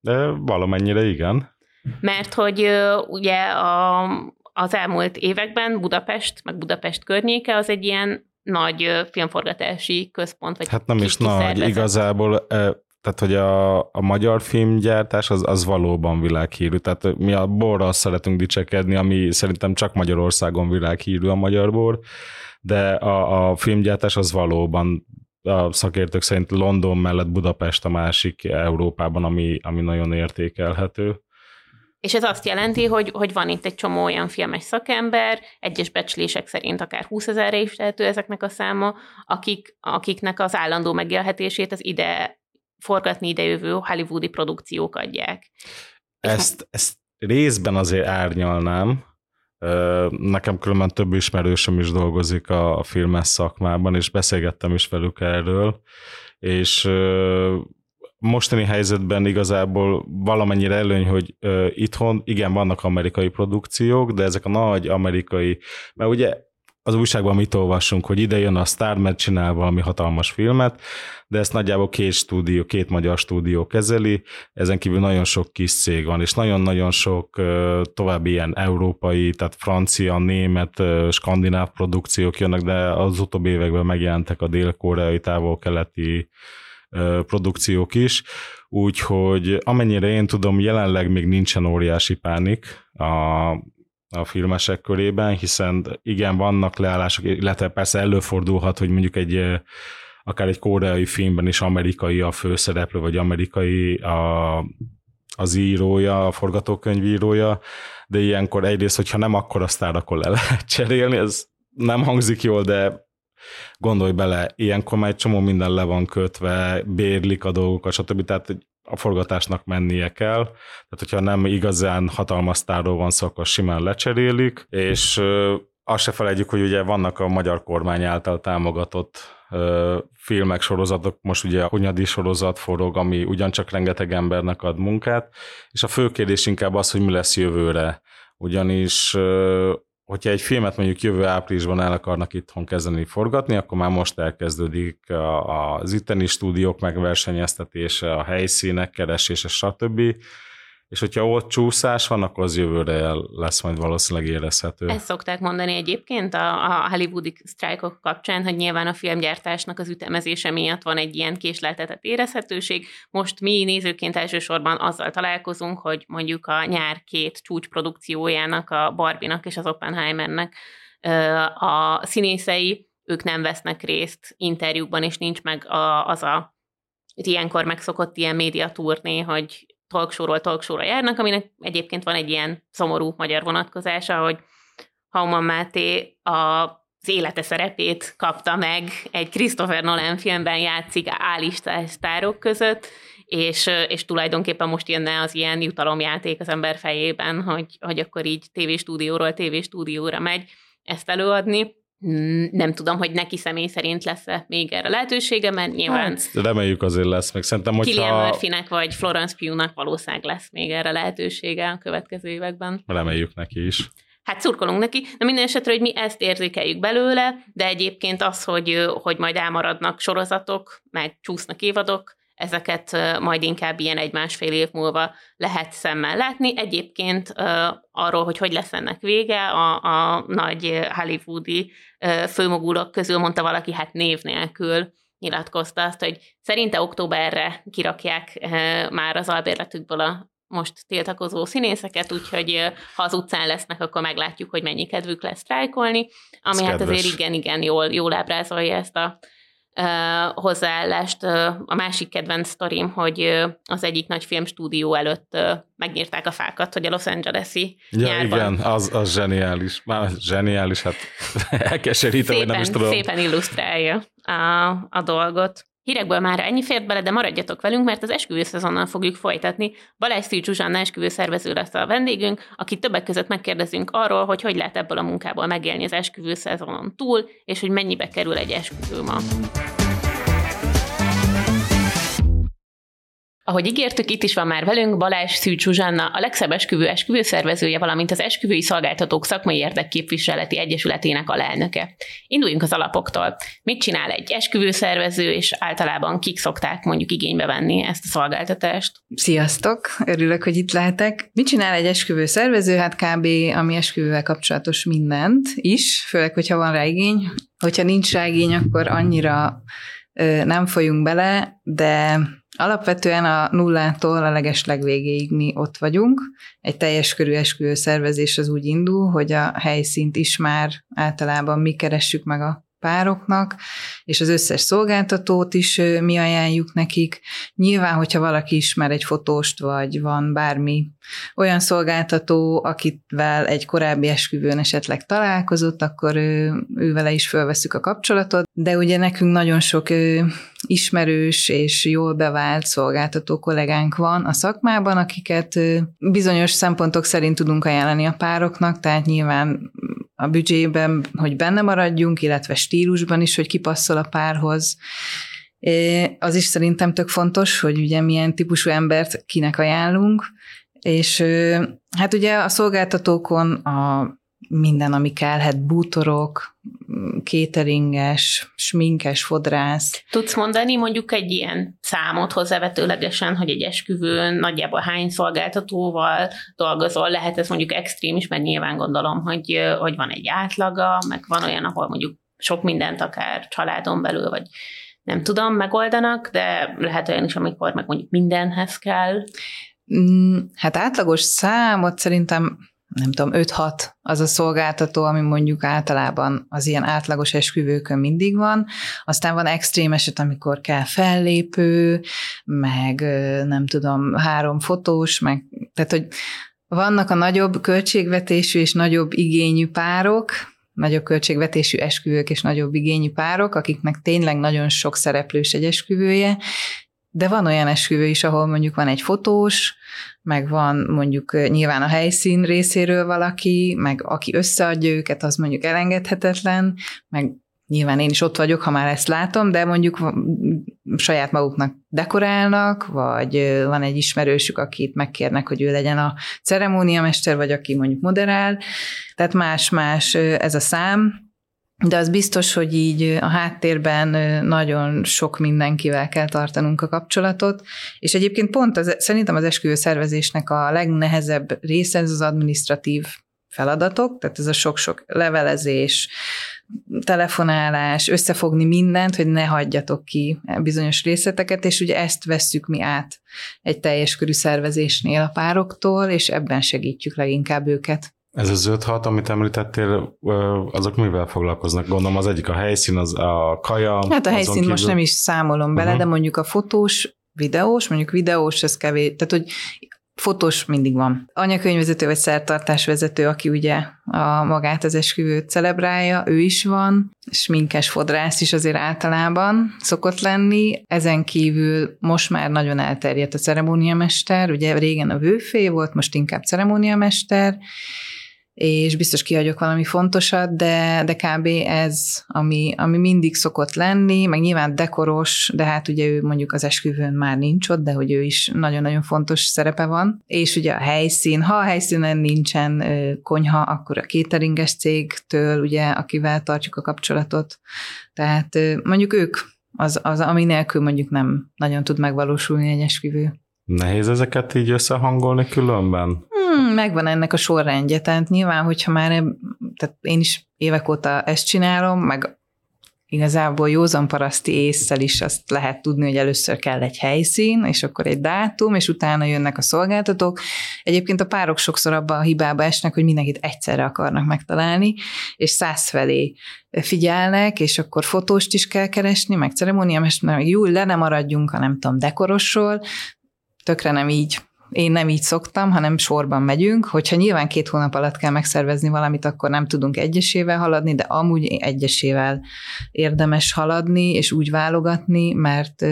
De valamennyire igen. Mert hogy ugye a, az elmúlt években Budapest, meg Budapest környéke az egy ilyen nagy filmforgatási központ. Vagy hát nem is nagy, szervezet. igazából tehát, hogy a, a magyar filmgyártás az, az valóban világhírű. Tehát mi a borral szeretünk dicsekedni, ami szerintem csak Magyarországon világhírű a magyar bor, de a, a filmgyártás az valóban a szakértők szerint London mellett Budapest a másik Európában, ami, ami nagyon értékelhető. És ez azt jelenti, hogy, hogy van itt egy csomó olyan filmes szakember, egyes becslések szerint akár 20 ezerre is tehető ezeknek a száma, akik, akiknek az állandó megélhetését az ide forgatni idejövő hollywoodi produkciók adják. Ezt, ezt részben azért árnyalnám, Nekem különben több ismerősöm is dolgozik a filmes szakmában, és beszélgettem is velük erről, és mostani helyzetben igazából valamennyire előny, hogy itthon igen, vannak amerikai produkciók, de ezek a nagy amerikai, mert ugye az újságban mit olvassunk, hogy ide jön a Star, mert csinál valami hatalmas filmet, de ezt nagyjából két stúdió, két magyar stúdió kezeli, ezen kívül nagyon sok kis cég van, és nagyon-nagyon sok további ilyen európai, tehát francia, német, skandináv produkciók jönnek, de az utóbbi években megjelentek a dél-koreai, távol-keleti produkciók is, úgyhogy amennyire én tudom, jelenleg még nincsen óriási pánik a a filmesek körében, hiszen igen, vannak leállások, illetve persze előfordulhat, hogy mondjuk egy akár egy koreai filmben is amerikai a főszereplő, vagy amerikai a, az írója, a forgatókönyvírója, de ilyenkor egyrészt, hogyha nem akkor a sztár, akkor le lehet cserélni, ez nem hangzik jól, de gondolj bele, ilyenkor már egy csomó minden le van kötve, bérlik a dolgokat, stb. Tehát a forgatásnak mennie kell, tehát hogyha nem igazán hatalmas sztárról van szó, akkor simán lecserélik, és azt se felejtjük, hogy ugye vannak a magyar kormány által támogatott filmek, sorozatok, most ugye a Hunyadi sorozat forog, ami ugyancsak rengeteg embernek ad munkát, és a fő kérdés inkább az, hogy mi lesz jövőre, ugyanis hogyha egy filmet mondjuk jövő áprilisban el akarnak itthon kezdeni forgatni, akkor már most elkezdődik az itteni stúdiók megversenyeztetése, a helyszínek keresése, stb. És hogyha ott csúszás van, akkor az jövőre lesz majd valószínűleg érezhető. Ezt szokták mondani egyébként a, a hollywoodi sztrájkok kapcsán, hogy nyilván a filmgyártásnak az ütemezése miatt van egy ilyen késleltetett érezhetőség. Most mi nézőként elsősorban azzal találkozunk, hogy mondjuk a nyár két csúcsprodukciójának, a Barbinak és az Oppenheimernek a színészei, ők nem vesznek részt interjúkban, és nincs meg a, az a ilyenkor megszokott ilyen médiaturné, hogy talksóról talksóra járnak, aminek egyébként van egy ilyen szomorú magyar vonatkozása, hogy Hauman Máté a az élete szerepét kapta meg, egy Christopher Nolan filmben játszik állistás sztárok között, és, és tulajdonképpen most jönne az ilyen jutalomjáték az ember fejében, hogy, hogy akkor így tévéstúdióról tévéstúdióra megy ezt előadni. Nem tudom, hogy neki személy szerint lesz-e még erre lehetősége, mert nyilván... Hát, reméljük azért lesz, meg szerintem, hogyha... Killian Murphy-nek vagy Florence Pugh-nak valószínűleg lesz még erre lehetősége a következő években. Reméljük neki is. Hát szurkolunk neki, de minden esetre, hogy mi ezt érzékeljük belőle, de egyébként az, hogy, hogy majd elmaradnak sorozatok, meg csúsznak évadok, ezeket majd inkább ilyen egy-másfél év múlva lehet szemmel látni. Egyébként arról, hogy hogy lesz ennek vége, a, a nagy hollywoodi főmogulok közül mondta valaki, hát név nélkül nyilatkozta azt, hogy szerinte októberre kirakják már az albérletükből a most tiltakozó színészeket, úgyhogy ha az utcán lesznek, akkor meglátjuk, hogy mennyi kedvük lesz sztrájkolni, ami Ez hát kedves. azért igen-igen jól, jól ábrázolja ezt a hozzáállást. A másik kedvenc sztorim, hogy az egyik nagy filmstúdió előtt megnyírták a fákat, hogy a Los Angeles-i ja, nyárban. igen, az, az zseniális. Már zseniális, hát elkeserítő, vagy nem is tudom. Szépen illusztrálja a, a dolgot. Hírekből már ennyi fért bele, de maradjatok velünk, mert az esküvő szezonnal fogjuk folytatni. Balázs Szűcs Zsuzsanna esküvő szervező lesz a vendégünk, aki többek között megkérdezünk arról, hogy hogy lehet ebből a munkából megélni az esküvő szezonon túl, és hogy mennyibe kerül egy esküvő ma. Ahogy ígértük, itt is van már velünk Balázs Szűcs Zsuzsanna, a legszebb esküvő esküvő szervezője, valamint az Esküvői Szolgáltatók Szakmai Érdekképviseleti Egyesületének alelnöke. Induljunk az alapoktól. Mit csinál egy esküvő szervező, és általában kik szokták mondjuk igénybe venni ezt a szolgáltatást? Sziasztok, örülök, hogy itt lehetek. Mit csinál egy esküvő szervező? Hát kb. ami esküvővel kapcsolatos mindent is, főleg, hogyha van rá igény. Hogyha nincs rá igény, akkor annyira nem folyunk bele, de Alapvetően a nullától a leges legvégéig mi ott vagyunk. Egy teljes körű esküvő szervezés az úgy indul, hogy a helyszínt is már általában mi keressük meg a pároknak, és az összes szolgáltatót is mi ajánljuk nekik. Nyilván, hogyha valaki ismer egy fotóst, vagy van bármi olyan szolgáltató, akivel egy korábbi esküvőn esetleg találkozott, akkor ő, ővele is fölveszük a kapcsolatot, de ugye nekünk nagyon sok ismerős és jól bevált szolgáltató kollégánk van a szakmában, akiket bizonyos szempontok szerint tudunk ajánlani a pároknak, tehát nyilván a büdzsében, hogy benne maradjunk, illetve stílusban is, hogy kipasszol a párhoz. Az is szerintem tök fontos, hogy ugye milyen típusú embert kinek ajánlunk, és hát ugye a szolgáltatókon a minden, ami kellhet, bútorok, kéteringes, sminkes, fodrász. Tudsz mondani mondjuk egy ilyen számot hozzávetőlegesen, hogy egy esküvőn nagyjából hány szolgáltatóval dolgozol, lehet ez mondjuk extrém is, mert nyilván gondolom, hogy, hogy van egy átlaga, meg van olyan, ahol mondjuk sok mindent akár családon belül, vagy nem tudom, megoldanak, de lehet olyan is, amikor meg mondjuk mindenhez kell. Mm, hát átlagos számot szerintem nem tudom, 5-6 az a szolgáltató, ami mondjuk általában az ilyen átlagos esküvőkön mindig van. Aztán van extrém eset, amikor kell fellépő, meg nem tudom, három fotós, meg tehát, hogy vannak a nagyobb költségvetésű és nagyobb igényű párok, nagyobb költségvetésű esküvők és nagyobb igényű párok, akiknek tényleg nagyon sok szereplős egy esküvője, de van olyan esküvő is, ahol mondjuk van egy fotós, meg van mondjuk nyilván a helyszín részéről valaki, meg aki összeadja őket, az mondjuk elengedhetetlen, meg nyilván én is ott vagyok, ha már ezt látom, de mondjuk saját maguknak dekorálnak, vagy van egy ismerősük, akit megkérnek, hogy ő legyen a ceremóniamester, vagy aki mondjuk moderál. Tehát más-más ez a szám, de az biztos, hogy így a háttérben nagyon sok mindenkivel kell tartanunk a kapcsolatot, és egyébként pont az, szerintem az esküvő szervezésnek a legnehezebb része ez az administratív feladatok, tehát ez a sok-sok levelezés, telefonálás, összefogni mindent, hogy ne hagyjatok ki bizonyos részleteket, és ugye ezt vesszük mi át egy teljes körű szervezésnél a pároktól, és ebben segítjük leginkább őket. Ez az 5-6, amit említettél, azok mivel foglalkoznak? Gondolom az egyik a helyszín, az a kaja. Hát a helyszín kívül... most nem is számolom bele, uh-huh. de mondjuk a fotós, videós, mondjuk videós, ez kevés, tehát hogy fotós mindig van. Anyakönyvvezető vagy szertartásvezető, aki ugye a magát az esküvőt celebrálja, ő is van, sminkes fodrász is azért általában szokott lenni. Ezen kívül most már nagyon elterjedt a ceremóniamester, ugye régen a vőfé volt, most inkább ceremóniamester, és biztos kihagyok valami fontosat, de, de kb. ez, ami, ami mindig szokott lenni, meg nyilván dekoros, de hát ugye ő mondjuk az esküvőn már nincs ott, de hogy ő is nagyon-nagyon fontos szerepe van. És ugye a helyszín, ha a helyszínen nincsen konyha, akkor a cateringes cégtől, ugye, akivel tartjuk a kapcsolatot. Tehát mondjuk ők az, az, ami nélkül mondjuk nem nagyon tud megvalósulni egy esküvő. Nehéz ezeket így összehangolni különben? Hmm, megvan ennek a sorrendje, tehát nyilván, hogyha már tehát én is évek óta ezt csinálom, meg igazából józan paraszti észszel is azt lehet tudni, hogy először kell egy helyszín, és akkor egy dátum, és utána jönnek a szolgáltatók. Egyébként a párok sokszor abba a hibába esnek, hogy mindenkit egyszerre akarnak megtalálni, és százfelé figyelnek, és akkor fotóst is kell keresni, meg ceremóniamester, meg jó, le nem maradjunk a nem tudom, dekorosról, tökre nem így én nem így szoktam, hanem sorban megyünk, hogyha nyilván két hónap alatt kell megszervezni valamit, akkor nem tudunk egyesével haladni, de amúgy egyesével érdemes haladni, és úgy válogatni, mert,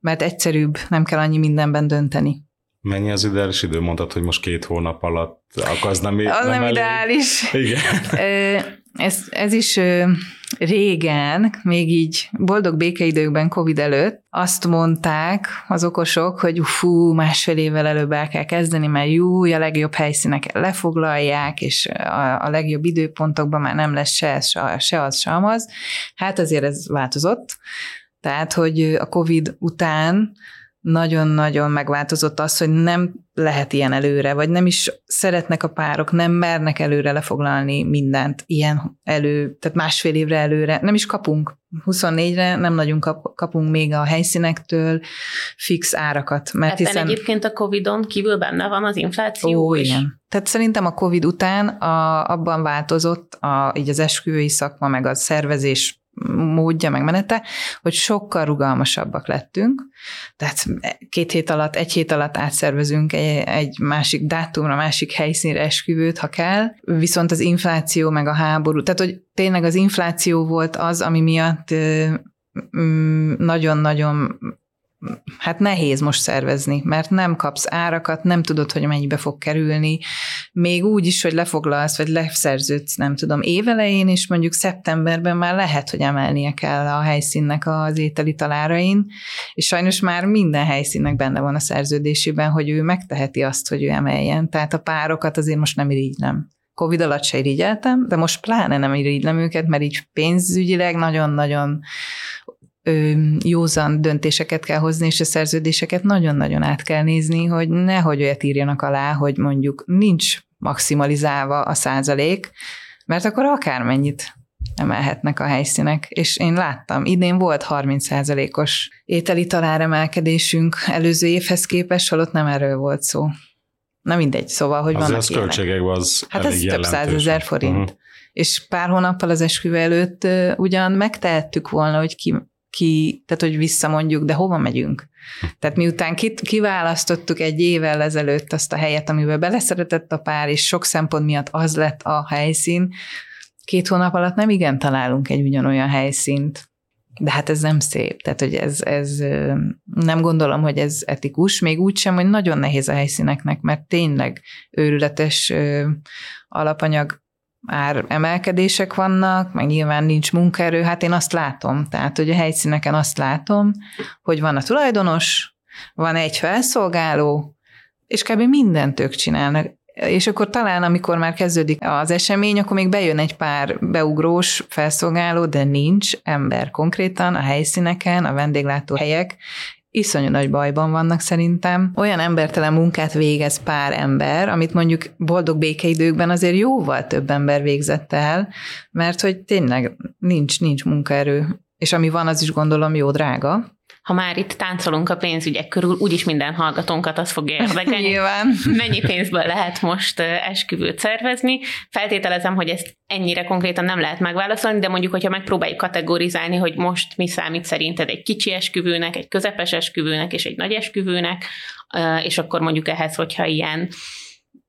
mert egyszerűbb, nem kell annyi mindenben dönteni. Mennyi az ideális idő? Mondtad, hogy most két hónap alatt akarsz nem Az nem, nem ideális. Igen. ez, ez is régen, még így boldog békeidőkben, Covid előtt, azt mondták az okosok, hogy fú, másfél évvel előbb el kell kezdeni, mert jó, a legjobb helyszíneket lefoglalják, és a, a legjobb időpontokban már nem lesz se, se, se az, sem az. Hát azért ez változott. Tehát, hogy a Covid után nagyon-nagyon megváltozott az, hogy nem lehet ilyen előre, vagy nem is szeretnek a párok, nem mernek előre lefoglalni mindent ilyen elő, tehát másfél évre előre, nem is kapunk. 24-re nem nagyon kap, kapunk még a helyszínektől fix árakat. Mert Ebben hiszen... egyébként a Covid-on kívül benne van az infláció Ó, is. igen. Tehát szerintem a Covid után a, abban változott a, így az esküvői szakma, meg a szervezés módja, meg menete, hogy sokkal rugalmasabbak lettünk, tehát két hét alatt, egy hét alatt átszervezünk egy, egy másik dátumra, másik helyszínre esküvőt, ha kell, viszont az infláció meg a háború, tehát hogy tényleg az infláció volt az, ami miatt nagyon-nagyon hát nehéz most szervezni, mert nem kapsz árakat, nem tudod, hogy mennyibe fog kerülni, még úgy is, hogy lefoglalsz, vagy leszerződsz, nem tudom, évelején, és mondjuk szeptemberben már lehet, hogy emelnie kell a helyszínnek az ételi talárain, és sajnos már minden helyszínnek benne van a szerződésében, hogy ő megteheti azt, hogy ő emeljen. Tehát a párokat azért most nem irigylem. Covid alatt se irigyeltem, de most pláne nem irigylem őket, mert így pénzügyileg nagyon-nagyon józan döntéseket kell hozni, és a szerződéseket nagyon-nagyon át kell nézni, hogy nehogy olyat írjanak alá, hogy mondjuk nincs maximalizálva a százalék, mert akkor akármennyit emelhetnek a helyszínek. És én láttam, idén volt 30 százalékos ételi taláremelkedésünk előző évhez képest, holott nem erről volt szó. Na mindegy, szóval, hogy van az költségekben az Hát ez több százezer forint. Uh-huh. És pár hónappal az esküvő előtt ugyan megtehettük volna, hogy ki ki, tehát hogy visszamondjuk, de hova megyünk? Tehát miután kiválasztottuk egy évvel ezelőtt azt a helyet, amiben beleszeretett a pár, és sok szempont miatt az lett a helyszín, két hónap alatt nem igen találunk egy ugyanolyan helyszínt, de hát ez nem szép, tehát hogy ez, ez nem gondolom, hogy ez etikus, még úgy sem, hogy nagyon nehéz a helyszíneknek, mert tényleg őrületes alapanyag ár emelkedések vannak, meg nyilván nincs munkaerő, hát én azt látom, tehát hogy a helyszíneken azt látom, hogy van a tulajdonos, van egy felszolgáló, és kb. mindent ők csinálnak. És akkor talán, amikor már kezdődik az esemény, akkor még bejön egy pár beugrós felszolgáló, de nincs ember konkrétan a helyszíneken, a vendéglátó helyek, iszonyú nagy bajban vannak szerintem. Olyan embertelen munkát végez pár ember, amit mondjuk boldog békeidőkben azért jóval több ember végzett el, mert hogy tényleg nincs, nincs munkaerő. És ami van, az is gondolom jó drága ha már itt táncolunk a pénzügyek körül, úgyis minden hallgatónkat az fog érdekelni. Nyilván. Mennyi pénzből lehet most esküvőt szervezni? Feltételezem, hogy ezt ennyire konkrétan nem lehet megválaszolni, de mondjuk, hogyha megpróbáljuk kategorizálni, hogy most mi számít szerinted egy kicsi esküvőnek, egy közepes esküvőnek és egy nagy esküvőnek, és akkor mondjuk ehhez, hogyha ilyen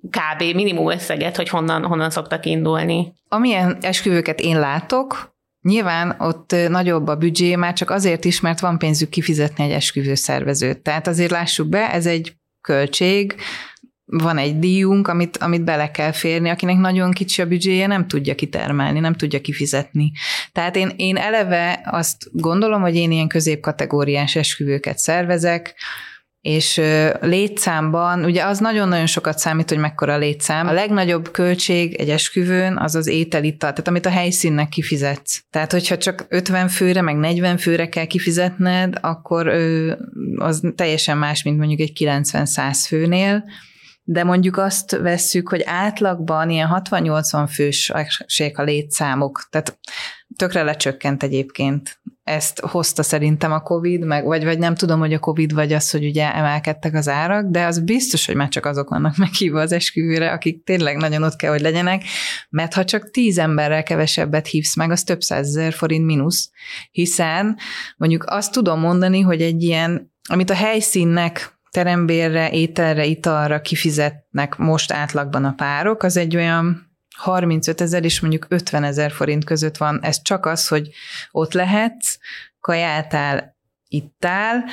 kb. minimum összeget, hogy honnan, honnan szoktak indulni. Amilyen esküvőket én látok, Nyilván ott nagyobb a büdzsé, már csak azért is, mert van pénzük kifizetni egy esküvő szervezőt. Tehát azért lássuk be, ez egy költség, van egy díjunk, amit, amit bele kell férni, akinek nagyon kicsi a büdzséje, nem tudja kitermelni, nem tudja kifizetni. Tehát én, én eleve azt gondolom, hogy én ilyen középkategóriás esküvőket szervezek, és létszámban, ugye az nagyon-nagyon sokat számít, hogy mekkora létszám. A legnagyobb költség egy esküvőn az az ételital, tehát amit a helyszínnek kifizetsz. Tehát, hogyha csak 50 főre, meg 40 főre kell kifizetned, akkor az teljesen más, mint mondjuk egy 90-100 főnél de mondjuk azt vesszük, hogy átlagban ilyen 60-80 főség a létszámok, tehát tökre lecsökkent egyébként. Ezt hozta szerintem a Covid, meg, vagy, vagy nem tudom, hogy a Covid vagy az, hogy ugye emelkedtek az árak, de az biztos, hogy már csak azok vannak meghívva az esküvőre, akik tényleg nagyon ott kell, hogy legyenek, mert ha csak tíz emberrel kevesebbet hívsz meg, az több százezer forint mínusz, hiszen mondjuk azt tudom mondani, hogy egy ilyen, amit a helyszínnek terembérre, ételre, italra kifizetnek most átlagban a párok, az egy olyan 35 ezer és mondjuk 50 ezer forint között van. Ez csak az, hogy ott lehetsz, kajáltál, ittál,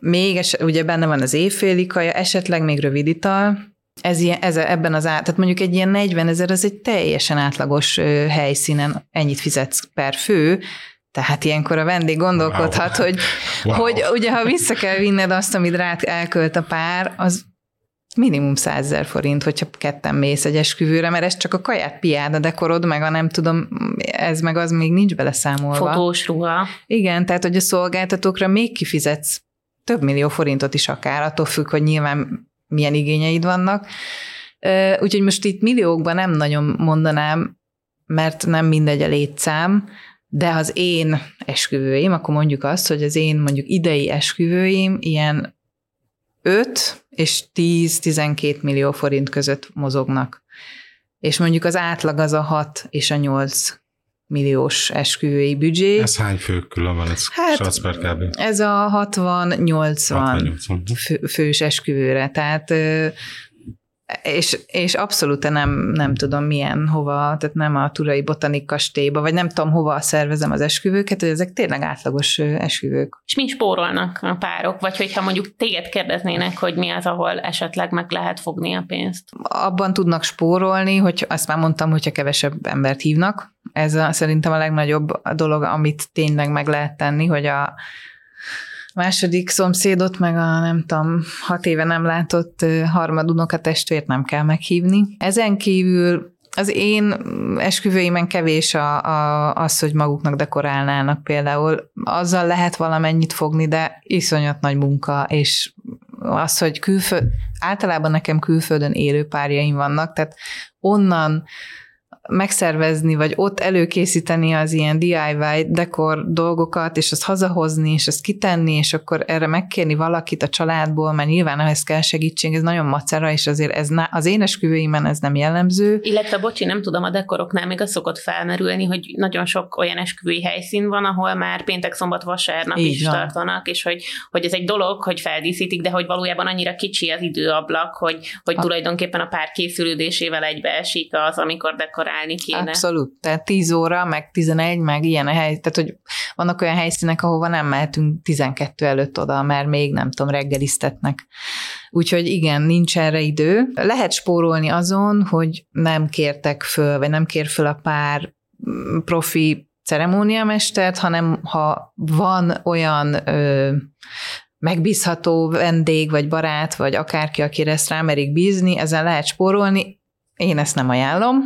még es, ugye benne van az éjféli kaja, esetleg még rövid ital, ez, ilyen, ez ebben az át, tehát mondjuk egy ilyen 40 ezer, az egy teljesen átlagos helyszínen ennyit fizetsz per fő, tehát ilyenkor a vendég gondolkodhat, wow. hogy, wow. hogy ugye ha vissza kell vinned azt, amit rád elkölt a pár, az minimum százezer forint, hogyha ketten mész egy esküvőre, mert ez csak a kaját piád, a dekorod, meg a nem tudom, ez meg az még nincs beleszámolva. Fotós ruha. Igen, tehát hogy a szolgáltatókra még kifizetsz több millió forintot is akár, attól függ, hogy nyilván milyen igényeid vannak. Úgyhogy most itt milliókban nem nagyon mondanám, mert nem mindegy a létszám, de az én esküvőim, akkor mondjuk azt, hogy az én mondjuk idei esküvőim ilyen 5 és 10-12 millió forint között mozognak. És mondjuk az átlag az a 6 és a 8 milliós esküvői büdzsé. Ez hány fő különben? Ez hát, per kb. Ez a 60-80 fő, fős esküvőre, tehát és, és abszolút nem, nem tudom milyen hova, tehát nem a Turai Botanik kastélyba, vagy nem tudom hova szervezem az esküvőket, hogy ezek tényleg átlagos esküvők. És mi spórolnak a párok? Vagy hogyha mondjuk téged kérdeznének, hogy mi az, ahol esetleg meg lehet fogni a pénzt? Abban tudnak spórolni, hogy azt már mondtam, hogyha kevesebb embert hívnak. Ez a, szerintem a legnagyobb dolog, amit tényleg meg lehet tenni, hogy a második szomszédot, meg a nem tudom, hat éve nem látott harmadunoka testvért nem kell meghívni. Ezen kívül az én esküvőimen kevés a, a, az, hogy maguknak dekorálnának például. Azzal lehet valamennyit fogni, de iszonyat nagy munka, és az, hogy külföld, általában nekem külföldön élő párjaim vannak, tehát onnan megszervezni, vagy ott előkészíteni az ilyen DIY dekor dolgokat, és azt hazahozni, és azt kitenni, és akkor erre megkérni valakit a családból, mert nyilván ehhez kell segítség, ez nagyon macera, és azért ez az én esküvőimen ez nem jellemző. Illetve, bocsi, nem tudom, a dekoroknál még az szokott felmerülni, hogy nagyon sok olyan esküvői helyszín van, ahol már péntek, szombat, vasárnap Így is van. tartanak, és hogy, hogy ez egy dolog, hogy feldíszítik, de hogy valójában annyira kicsi az időablak, hogy, hogy a... tulajdonképpen a pár készülődésével egybeesik az, amikor dekorál csinálni kéne. Abszolút. Tehát 10 óra, meg 11, meg ilyen a hely. Tehát, hogy vannak olyan helyszínek, ahova nem mehetünk 12 előtt oda, mert még nem tudom, reggeliztetnek. Úgyhogy igen, nincs erre idő. Lehet spórolni azon, hogy nem kértek föl, vagy nem kér föl a pár mm, profi ceremóniamestert, hanem ha van olyan ö, megbízható vendég, vagy barát, vagy akárki, akire ezt rámerik bízni, ezen lehet spórolni. Én ezt nem ajánlom.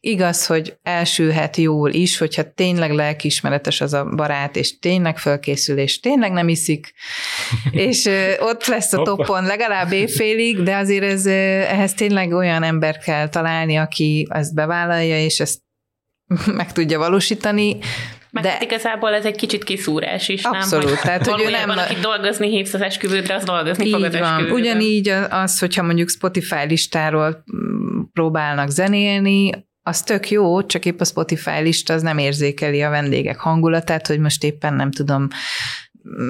Igaz, hogy elsülhet jól is, hogyha tényleg lelkiismeretes az a barát, és tényleg fölkészül, és tényleg nem iszik, és ott lesz a toppon legalább éjfélig, de azért ez, ehhez tényleg olyan ember kell találni, aki ezt bevállalja, és ezt meg tudja valósítani, meg de... hát igazából ez egy kicsit kiszúrás is, Abszolút, nem? Hogy tehát, hogy ő nem... Aki dolgozni hívsz az esküvődre, az dolgozni így fog az van. Ugyanígy az, hogyha mondjuk Spotify listáról mm, próbálnak zenélni, az tök jó, csak épp a Spotify lista az nem érzékeli a vendégek hangulatát, hogy most éppen nem tudom,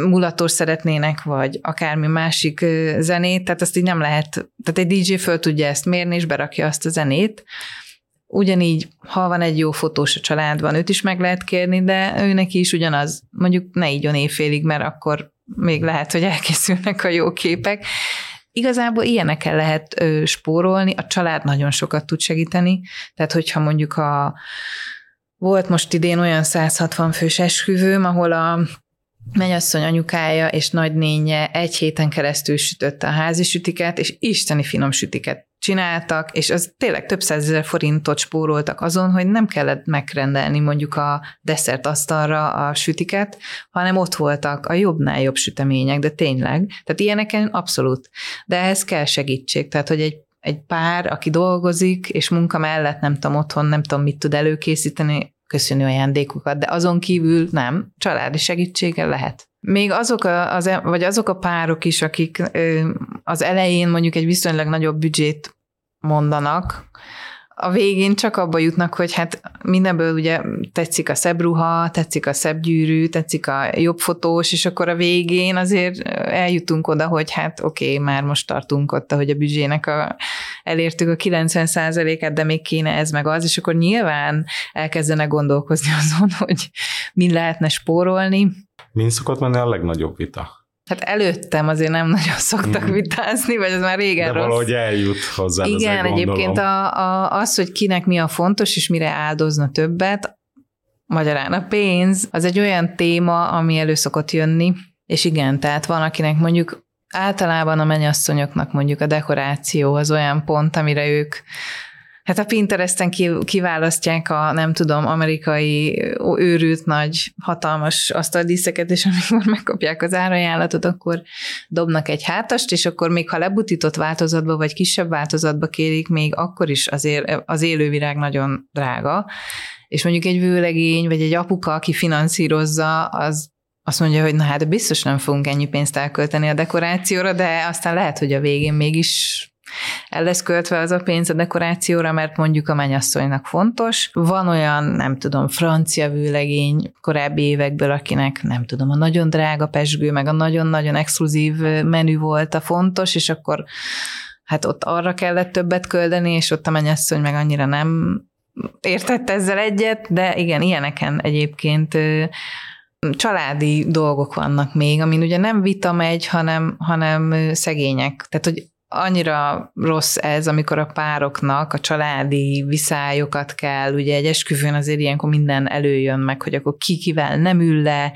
mulatos szeretnének, vagy akármi másik zenét, tehát azt így nem lehet, tehát egy DJ föl tudja ezt mérni, és berakja azt a zenét. Ugyanígy, ha van egy jó fotós a családban, őt is meg lehet kérni, de ő neki is ugyanaz, mondjuk ne így éjfélig, mert akkor még lehet, hogy elkészülnek a jó képek, Igazából ilyenekkel lehet ö, spórolni, a család nagyon sokat tud segíteni, tehát hogyha mondjuk a volt most idén olyan 160 fős esküvőm, ahol a mennyasszony anyukája és nagynénye egy héten keresztül sütötte a házi sütiket, és isteni finom sütiket csináltak, és az tényleg több százezer forintot spóroltak azon, hogy nem kellett megrendelni mondjuk a desszert asztalra a sütiket, hanem ott voltak a jobbnál jobb sütemények, de tényleg. Tehát ilyeneken abszolút. De ehhez kell segítség, tehát hogy egy egy pár, aki dolgozik, és munka mellett nem tudom, otthon nem tudom, mit tud előkészíteni, köszönő ajándékokat, de azon kívül nem, családi segítsége lehet. Még azok a, az, e, vagy azok a párok is, akik az elején mondjuk egy viszonylag nagyobb büdzsét mondanak, a végén csak abba jutnak, hogy hát mindenből ugye tetszik a szebb ruha, tetszik a szebb gyűrű, tetszik a jobb fotós, és akkor a végén azért eljutunk oda, hogy hát oké, okay, már most tartunk ott, hogy a büdzsének a, elértük a 90%-át, de még kéne ez meg az, és akkor nyilván elkezdenek gondolkozni azon, hogy mi lehetne spórolni. Min szokott menni a legnagyobb vita? Hát előttem azért nem nagyon szoktak mm. vitázni, vagy ez már régen De rossz. valahogy eljut hozzá. Igen, egyébként a, a, az, hogy kinek mi a fontos, és mire áldozna többet, magyarán a pénz, az egy olyan téma, ami elő szokott jönni, és igen, tehát van, akinek mondjuk általában a mennyasszonyoknak mondjuk a dekoráció az olyan pont, amire ők Hát a Pinteresten kiválasztják a, nem tudom, amerikai őrült nagy, hatalmas asztaldíszeket, és amikor megkapják az árajánlatot, akkor dobnak egy hátast, és akkor még ha lebutított változatba, vagy kisebb változatba kérik, még akkor is azért az élővirág nagyon drága. És mondjuk egy vőlegény, vagy egy apuka, aki finanszírozza, az azt mondja, hogy na hát biztos nem fogunk ennyi pénzt elkölteni a dekorációra, de aztán lehet, hogy a végén mégis el lesz költve az a pénz a dekorációra, mert mondjuk a mennyasszonynak fontos. Van olyan, nem tudom, francia vőlegény korábbi évekből, akinek nem tudom, a nagyon drága pesgő, meg a nagyon-nagyon exkluzív menü volt a fontos, és akkor hát ott arra kellett többet köldeni, és ott a mennyasszony meg annyira nem értett ezzel egyet, de igen, ilyeneken egyébként családi dolgok vannak még, amin ugye nem vita megy, hanem, hanem szegények. Tehát, hogy annyira rossz ez, amikor a pároknak a családi viszályokat kell, ugye egy esküvőn azért ilyenkor minden előjön meg, hogy akkor ki kivel nem ül le,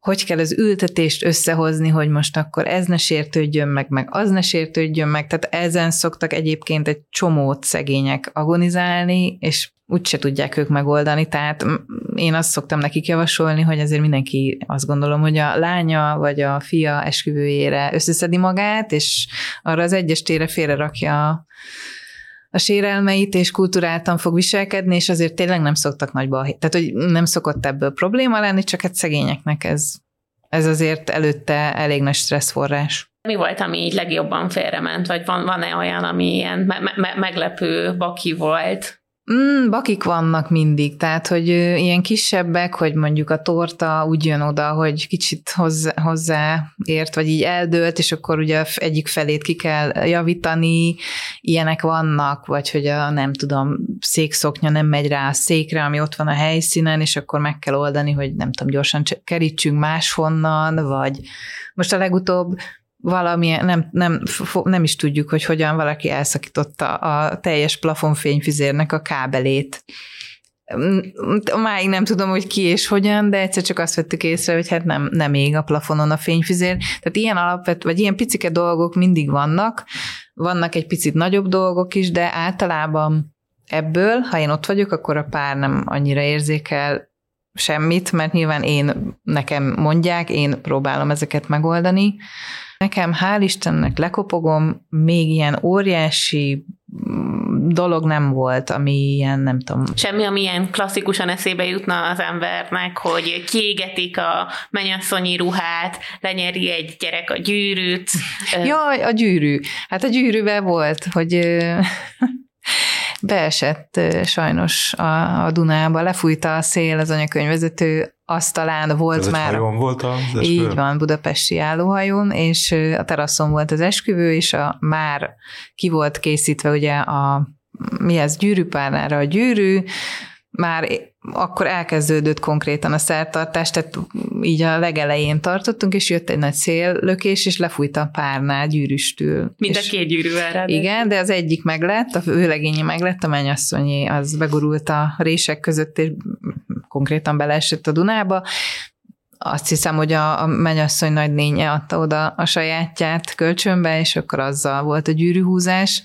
hogy kell az ültetést összehozni, hogy most akkor ez ne sértődjön meg, meg az ne sértődjön meg, tehát ezen szoktak egyébként egy csomót szegények agonizálni, és úgyse tudják ők megoldani, tehát én azt szoktam nekik javasolni, hogy azért mindenki azt gondolom, hogy a lánya vagy a fia esküvőjére összeszedi magát, és arra az egyes tére félre rakja a sérelmeit, és kulturáltan fog viselkedni, és azért tényleg nem szoktak nagyba, tehát hogy nem szokott ebből probléma lenni, csak hát szegényeknek ez, ez azért előtte elég nagy stresszforrás. Mi volt, ami így legjobban félrement, vagy van, van-e olyan, ami ilyen me- me- meglepő baki volt? Mm, bakik vannak mindig, tehát, hogy ilyen kisebbek, hogy mondjuk a torta úgy jön oda, hogy kicsit hozzá, hozzá ért, vagy így eldőlt, és akkor ugye egyik felét ki kell javítani, ilyenek vannak, vagy hogy a nem tudom, székszoknya nem megy rá a székre, ami ott van a helyszínen, és akkor meg kell oldani, hogy nem tudom, gyorsan kerítsünk máshonnan, vagy most a legutóbb valamilyen, nem, nem, nem is tudjuk, hogy hogyan valaki elszakította a teljes plafonfényfüzérnek a kábelét. Mm, máig nem tudom, hogy ki és hogyan, de egyszer csak azt vettük észre, hogy hát nem, nem ég a plafonon a fényfüzér. Tehát ilyen alapvet, vagy ilyen picike dolgok mindig vannak, vannak egy picit nagyobb dolgok is, de általában ebből, ha én ott vagyok, akkor a pár nem annyira érzékel semmit, mert nyilván én, nekem mondják, én próbálom ezeket megoldani, Nekem hál' Istennek lekopogom, még ilyen óriási mm, dolog nem volt, ami ilyen, nem tudom. Semmi, ami ilyen klasszikusan eszébe jutna az embernek, hogy kiégetik a mennyasszonyi ruhát, lenyeri egy gyerek a gyűrűt. Jaj, a gyűrű. Hát a gyűrűvel volt, hogy beesett sajnos a, a Dunába, lefújta a szél az anyakönyvvezető asztalán volt Ez már. Egy hajón volt az esküvő? Így van, budapesti állóhajón, és a teraszon volt az esküvő, és a, már ki volt készítve ugye a mi ez, gyűrűpárnára a gyűrű, már akkor elkezdődött konkrétan a szertartás, tehát így a legelején tartottunk, és jött egy nagy széllökés, és lefújta a párnál gyűrűstül. Mind a két gyűrűvel. Igen, de az egyik meglett, a vőlegényi meglett, a mennyasszonyi az begurult a rések között, és konkrétan beleesett a Dunába. Azt hiszem, hogy a, a mennyasszony nagynénye adta oda a sajátját kölcsönbe, és akkor azzal volt a gyűrűhúzás.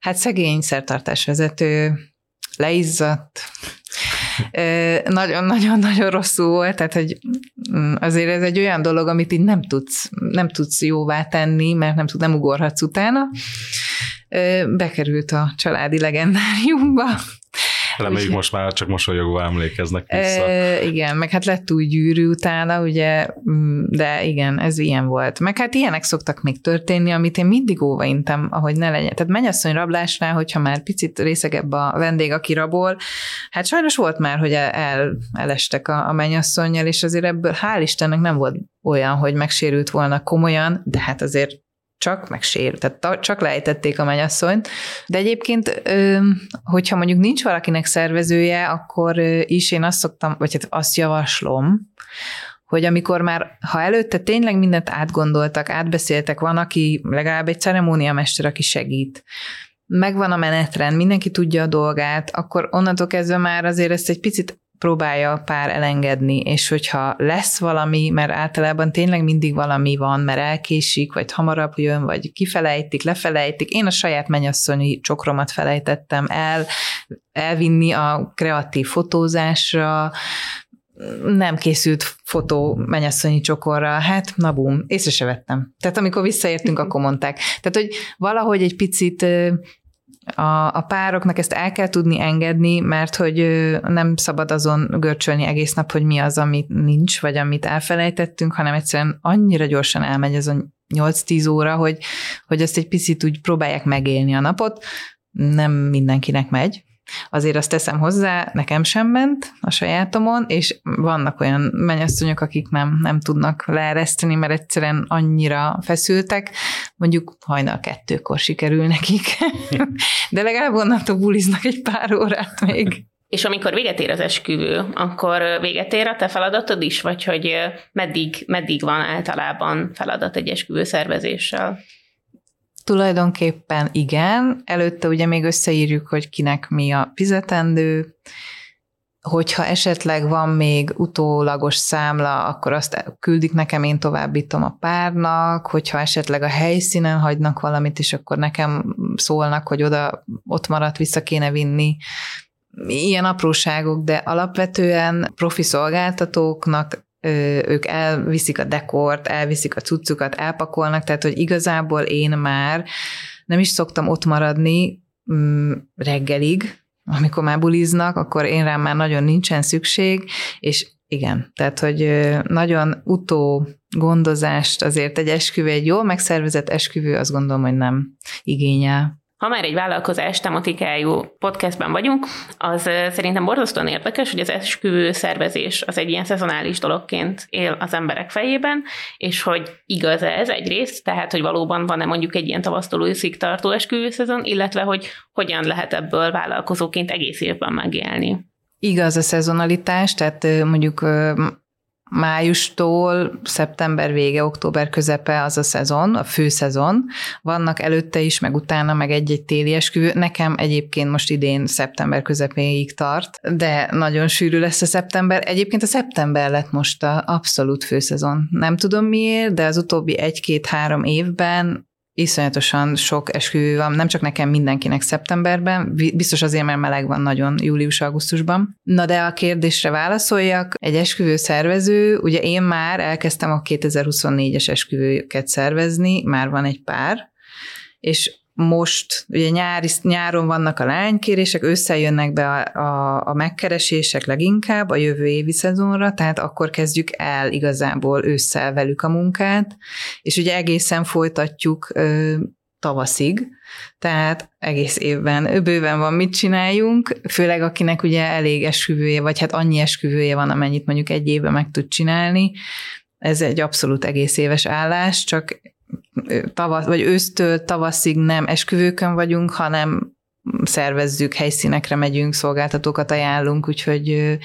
Hát szegény szertartásvezető leizzadt, nagyon-nagyon-nagyon rosszul volt, tehát hogy mm, azért ez egy olyan dolog, amit így nem tudsz, nem tudsz jóvá tenni, mert nem, tud, nem ugorhatsz utána. Bekerült a családi legendáriumba, Reméljük most már csak mosolyogva emlékeznek vissza. E, igen, meg hát lett új gyűrű utána, ugye, mm, de igen, ez ilyen volt. Meg hát ilyenek szoktak még történni, amit én mindig óvaintem, ahogy ne legyen. Tehát mennyasszony rablásnál, hogyha már picit részegebb a vendég, aki rabol, hát sajnos volt már, hogy el, elestek a, a mennyasszonyjal, és azért ebből hál' Istennek nem volt olyan, hogy megsérült volna komolyan, de hát azért csak megsér, tehát csak lejtették a mennyasszonyt. De egyébként, hogyha mondjuk nincs valakinek szervezője, akkor is én azt szoktam, vagy hát azt javaslom, hogy amikor már, ha előtte tényleg mindent átgondoltak, átbeszéltek, van, aki legalább egy ceremóniamester, aki segít, megvan a menetrend, mindenki tudja a dolgát, akkor onnantól kezdve már azért ezt egy picit próbálja a pár elengedni, és hogyha lesz valami, mert általában tényleg mindig valami van, mert elkésik, vagy hamarabb jön, vagy kifelejtik, lefelejtik. Én a saját mennyasszonyi csokromat felejtettem el, elvinni a kreatív fotózásra, nem készült fotó mennyasszonyi csokorra, hát na bum, észre se vettem. Tehát amikor visszaértünk, akkor mondták. Tehát, hogy valahogy egy picit a, a pároknak ezt el kell tudni engedni, mert hogy nem szabad azon görcsölni egész nap, hogy mi az, amit nincs, vagy amit elfelejtettünk, hanem egyszerűen annyira gyorsan elmegy ez a 8-10 óra, hogy, hogy ezt egy picit úgy próbálják megélni a napot. Nem mindenkinek megy, Azért azt teszem hozzá, nekem sem ment a sajátomon, és vannak olyan mennyasszonyok, akik nem, nem tudnak leereszteni, mert egyszerűen annyira feszültek, mondjuk hajnal kettőkor sikerül nekik, de legalább onnantól buliznak egy pár órát még. És amikor véget ér az esküvő, akkor véget ér a te feladatod is, vagy hogy meddig, meddig van általában feladat egy esküvő szervezéssel? Tulajdonképpen igen. Előtte ugye még összeírjuk, hogy kinek mi a fizetendő, hogyha esetleg van még utólagos számla, akkor azt küldik nekem, én továbbítom a párnak, hogyha esetleg a helyszínen hagynak valamit, és akkor nekem szólnak, hogy oda, ott maradt, vissza kéne vinni. Ilyen apróságok, de alapvetően profi szolgáltatóknak ők elviszik a dekort, elviszik a cuccukat, elpakolnak, tehát hogy igazából én már nem is szoktam ott maradni mm, reggelig, amikor már buliznak, akkor én rám már nagyon nincsen szükség, és igen, tehát hogy nagyon utó gondozást azért egy esküvő, egy jól megszervezett esküvő, azt gondolom, hogy nem igényel. Ha már egy vállalkozás tematikájú podcastben vagyunk, az szerintem borzasztóan érdekes, hogy az esküvő szervezés az egy ilyen szezonális dologként él az emberek fejében, és hogy igaz ez egyrészt, tehát hogy valóban van-e mondjuk egy ilyen tavasztól őszig tartó esküvőszezon, illetve hogy hogyan lehet ebből vállalkozóként egész évben megélni. Igaz a szezonalitás, tehát mondjuk májustól szeptember vége, október közepe az a szezon, a fő szezon. Vannak előtte is, meg utána, meg egy-egy téli esküvő. Nekem egyébként most idén szeptember közepéig tart, de nagyon sűrű lesz a szeptember. Egyébként a szeptember lett most a abszolút főszezon. Nem tudom miért, de az utóbbi egy-két-három évben iszonyatosan sok esküvő van, nem csak nekem, mindenkinek szeptemberben, biztos azért, mert meleg van nagyon július-augusztusban. Na de a kérdésre válaszoljak, egy esküvő szervező, ugye én már elkezdtem a 2024-es esküvőket szervezni, már van egy pár, és most, ugye nyári, nyáron vannak a lánykérések, összejönnek be a, a, a megkeresések leginkább a jövő évi szezonra, tehát akkor kezdjük el igazából ősszel velük a munkát, és ugye egészen folytatjuk ö, tavaszig, tehát egész évben bőven van mit csináljunk, főleg akinek ugye elég esküvője, vagy hát annyi esküvője van, amennyit mondjuk egy évben meg tud csinálni. Ez egy abszolút egész éves állás, csak tavasz, vagy ősztől tavaszig nem esküvőkön vagyunk, hanem szervezzük, helyszínekre megyünk, szolgáltatókat ajánlunk, úgyhogy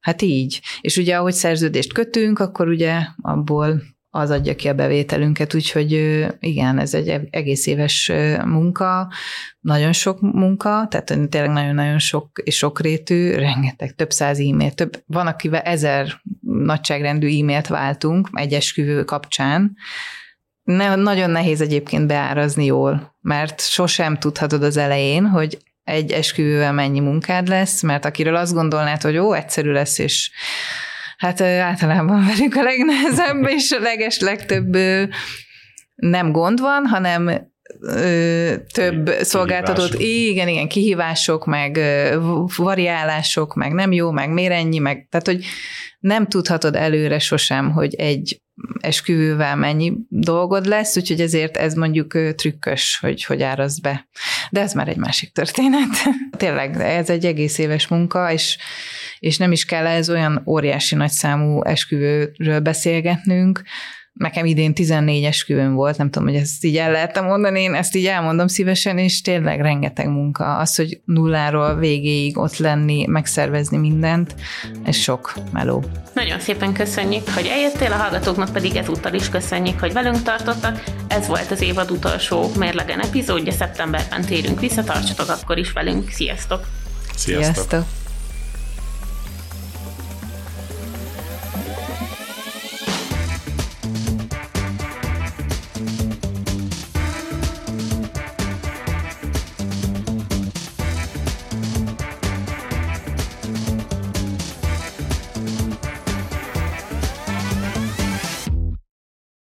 hát így. És ugye ahogy szerződést kötünk, akkor ugye abból az adja ki a bevételünket, úgyhogy igen, ez egy egész éves munka, nagyon sok munka, tehát tényleg nagyon-nagyon sok és sokrétű, rengeteg, több száz e-mail, több, van, akivel ezer nagyságrendű e-mailt váltunk egy esküvő kapcsán, ne, nagyon nehéz egyébként beárazni jól, mert sosem tudhatod az elején, hogy egy esküvővel mennyi munkád lesz, mert akiről azt gondolnád, hogy ó, egyszerű lesz, és hát általában velük a legnehezebb, és a leges legtöbb nem gond van, hanem ö, több szolgáltatott, igen, igen, kihívások, meg ö, variálások, meg nem jó, meg miért ennyi, meg, tehát, hogy nem tudhatod előre sosem, hogy egy esküvővel mennyi dolgod lesz, úgyhogy ezért ez mondjuk trükkös, hogy hogy árasz be. De ez már egy másik történet. Tényleg, ez egy egész éves munka, és, és nem is kell ez olyan óriási nagyszámú esküvőről beszélgetnünk, Nekem idén 14 esküvőm volt, nem tudom, hogy ezt így el lehetem mondani, én ezt így elmondom szívesen, és tényleg rengeteg munka. Az, hogy nulláról végéig ott lenni, megszervezni mindent, ez sok meló. Nagyon szépen köszönjük, hogy eljöttél, a hallgatóknak pedig ezúttal is köszönjük, hogy velünk tartottak. Ez volt az évad utolsó mérlegen epizódja, szeptemberben térünk vissza, tartsatok akkor is velünk. Sziasztok! Sziasztok! Sziasztok.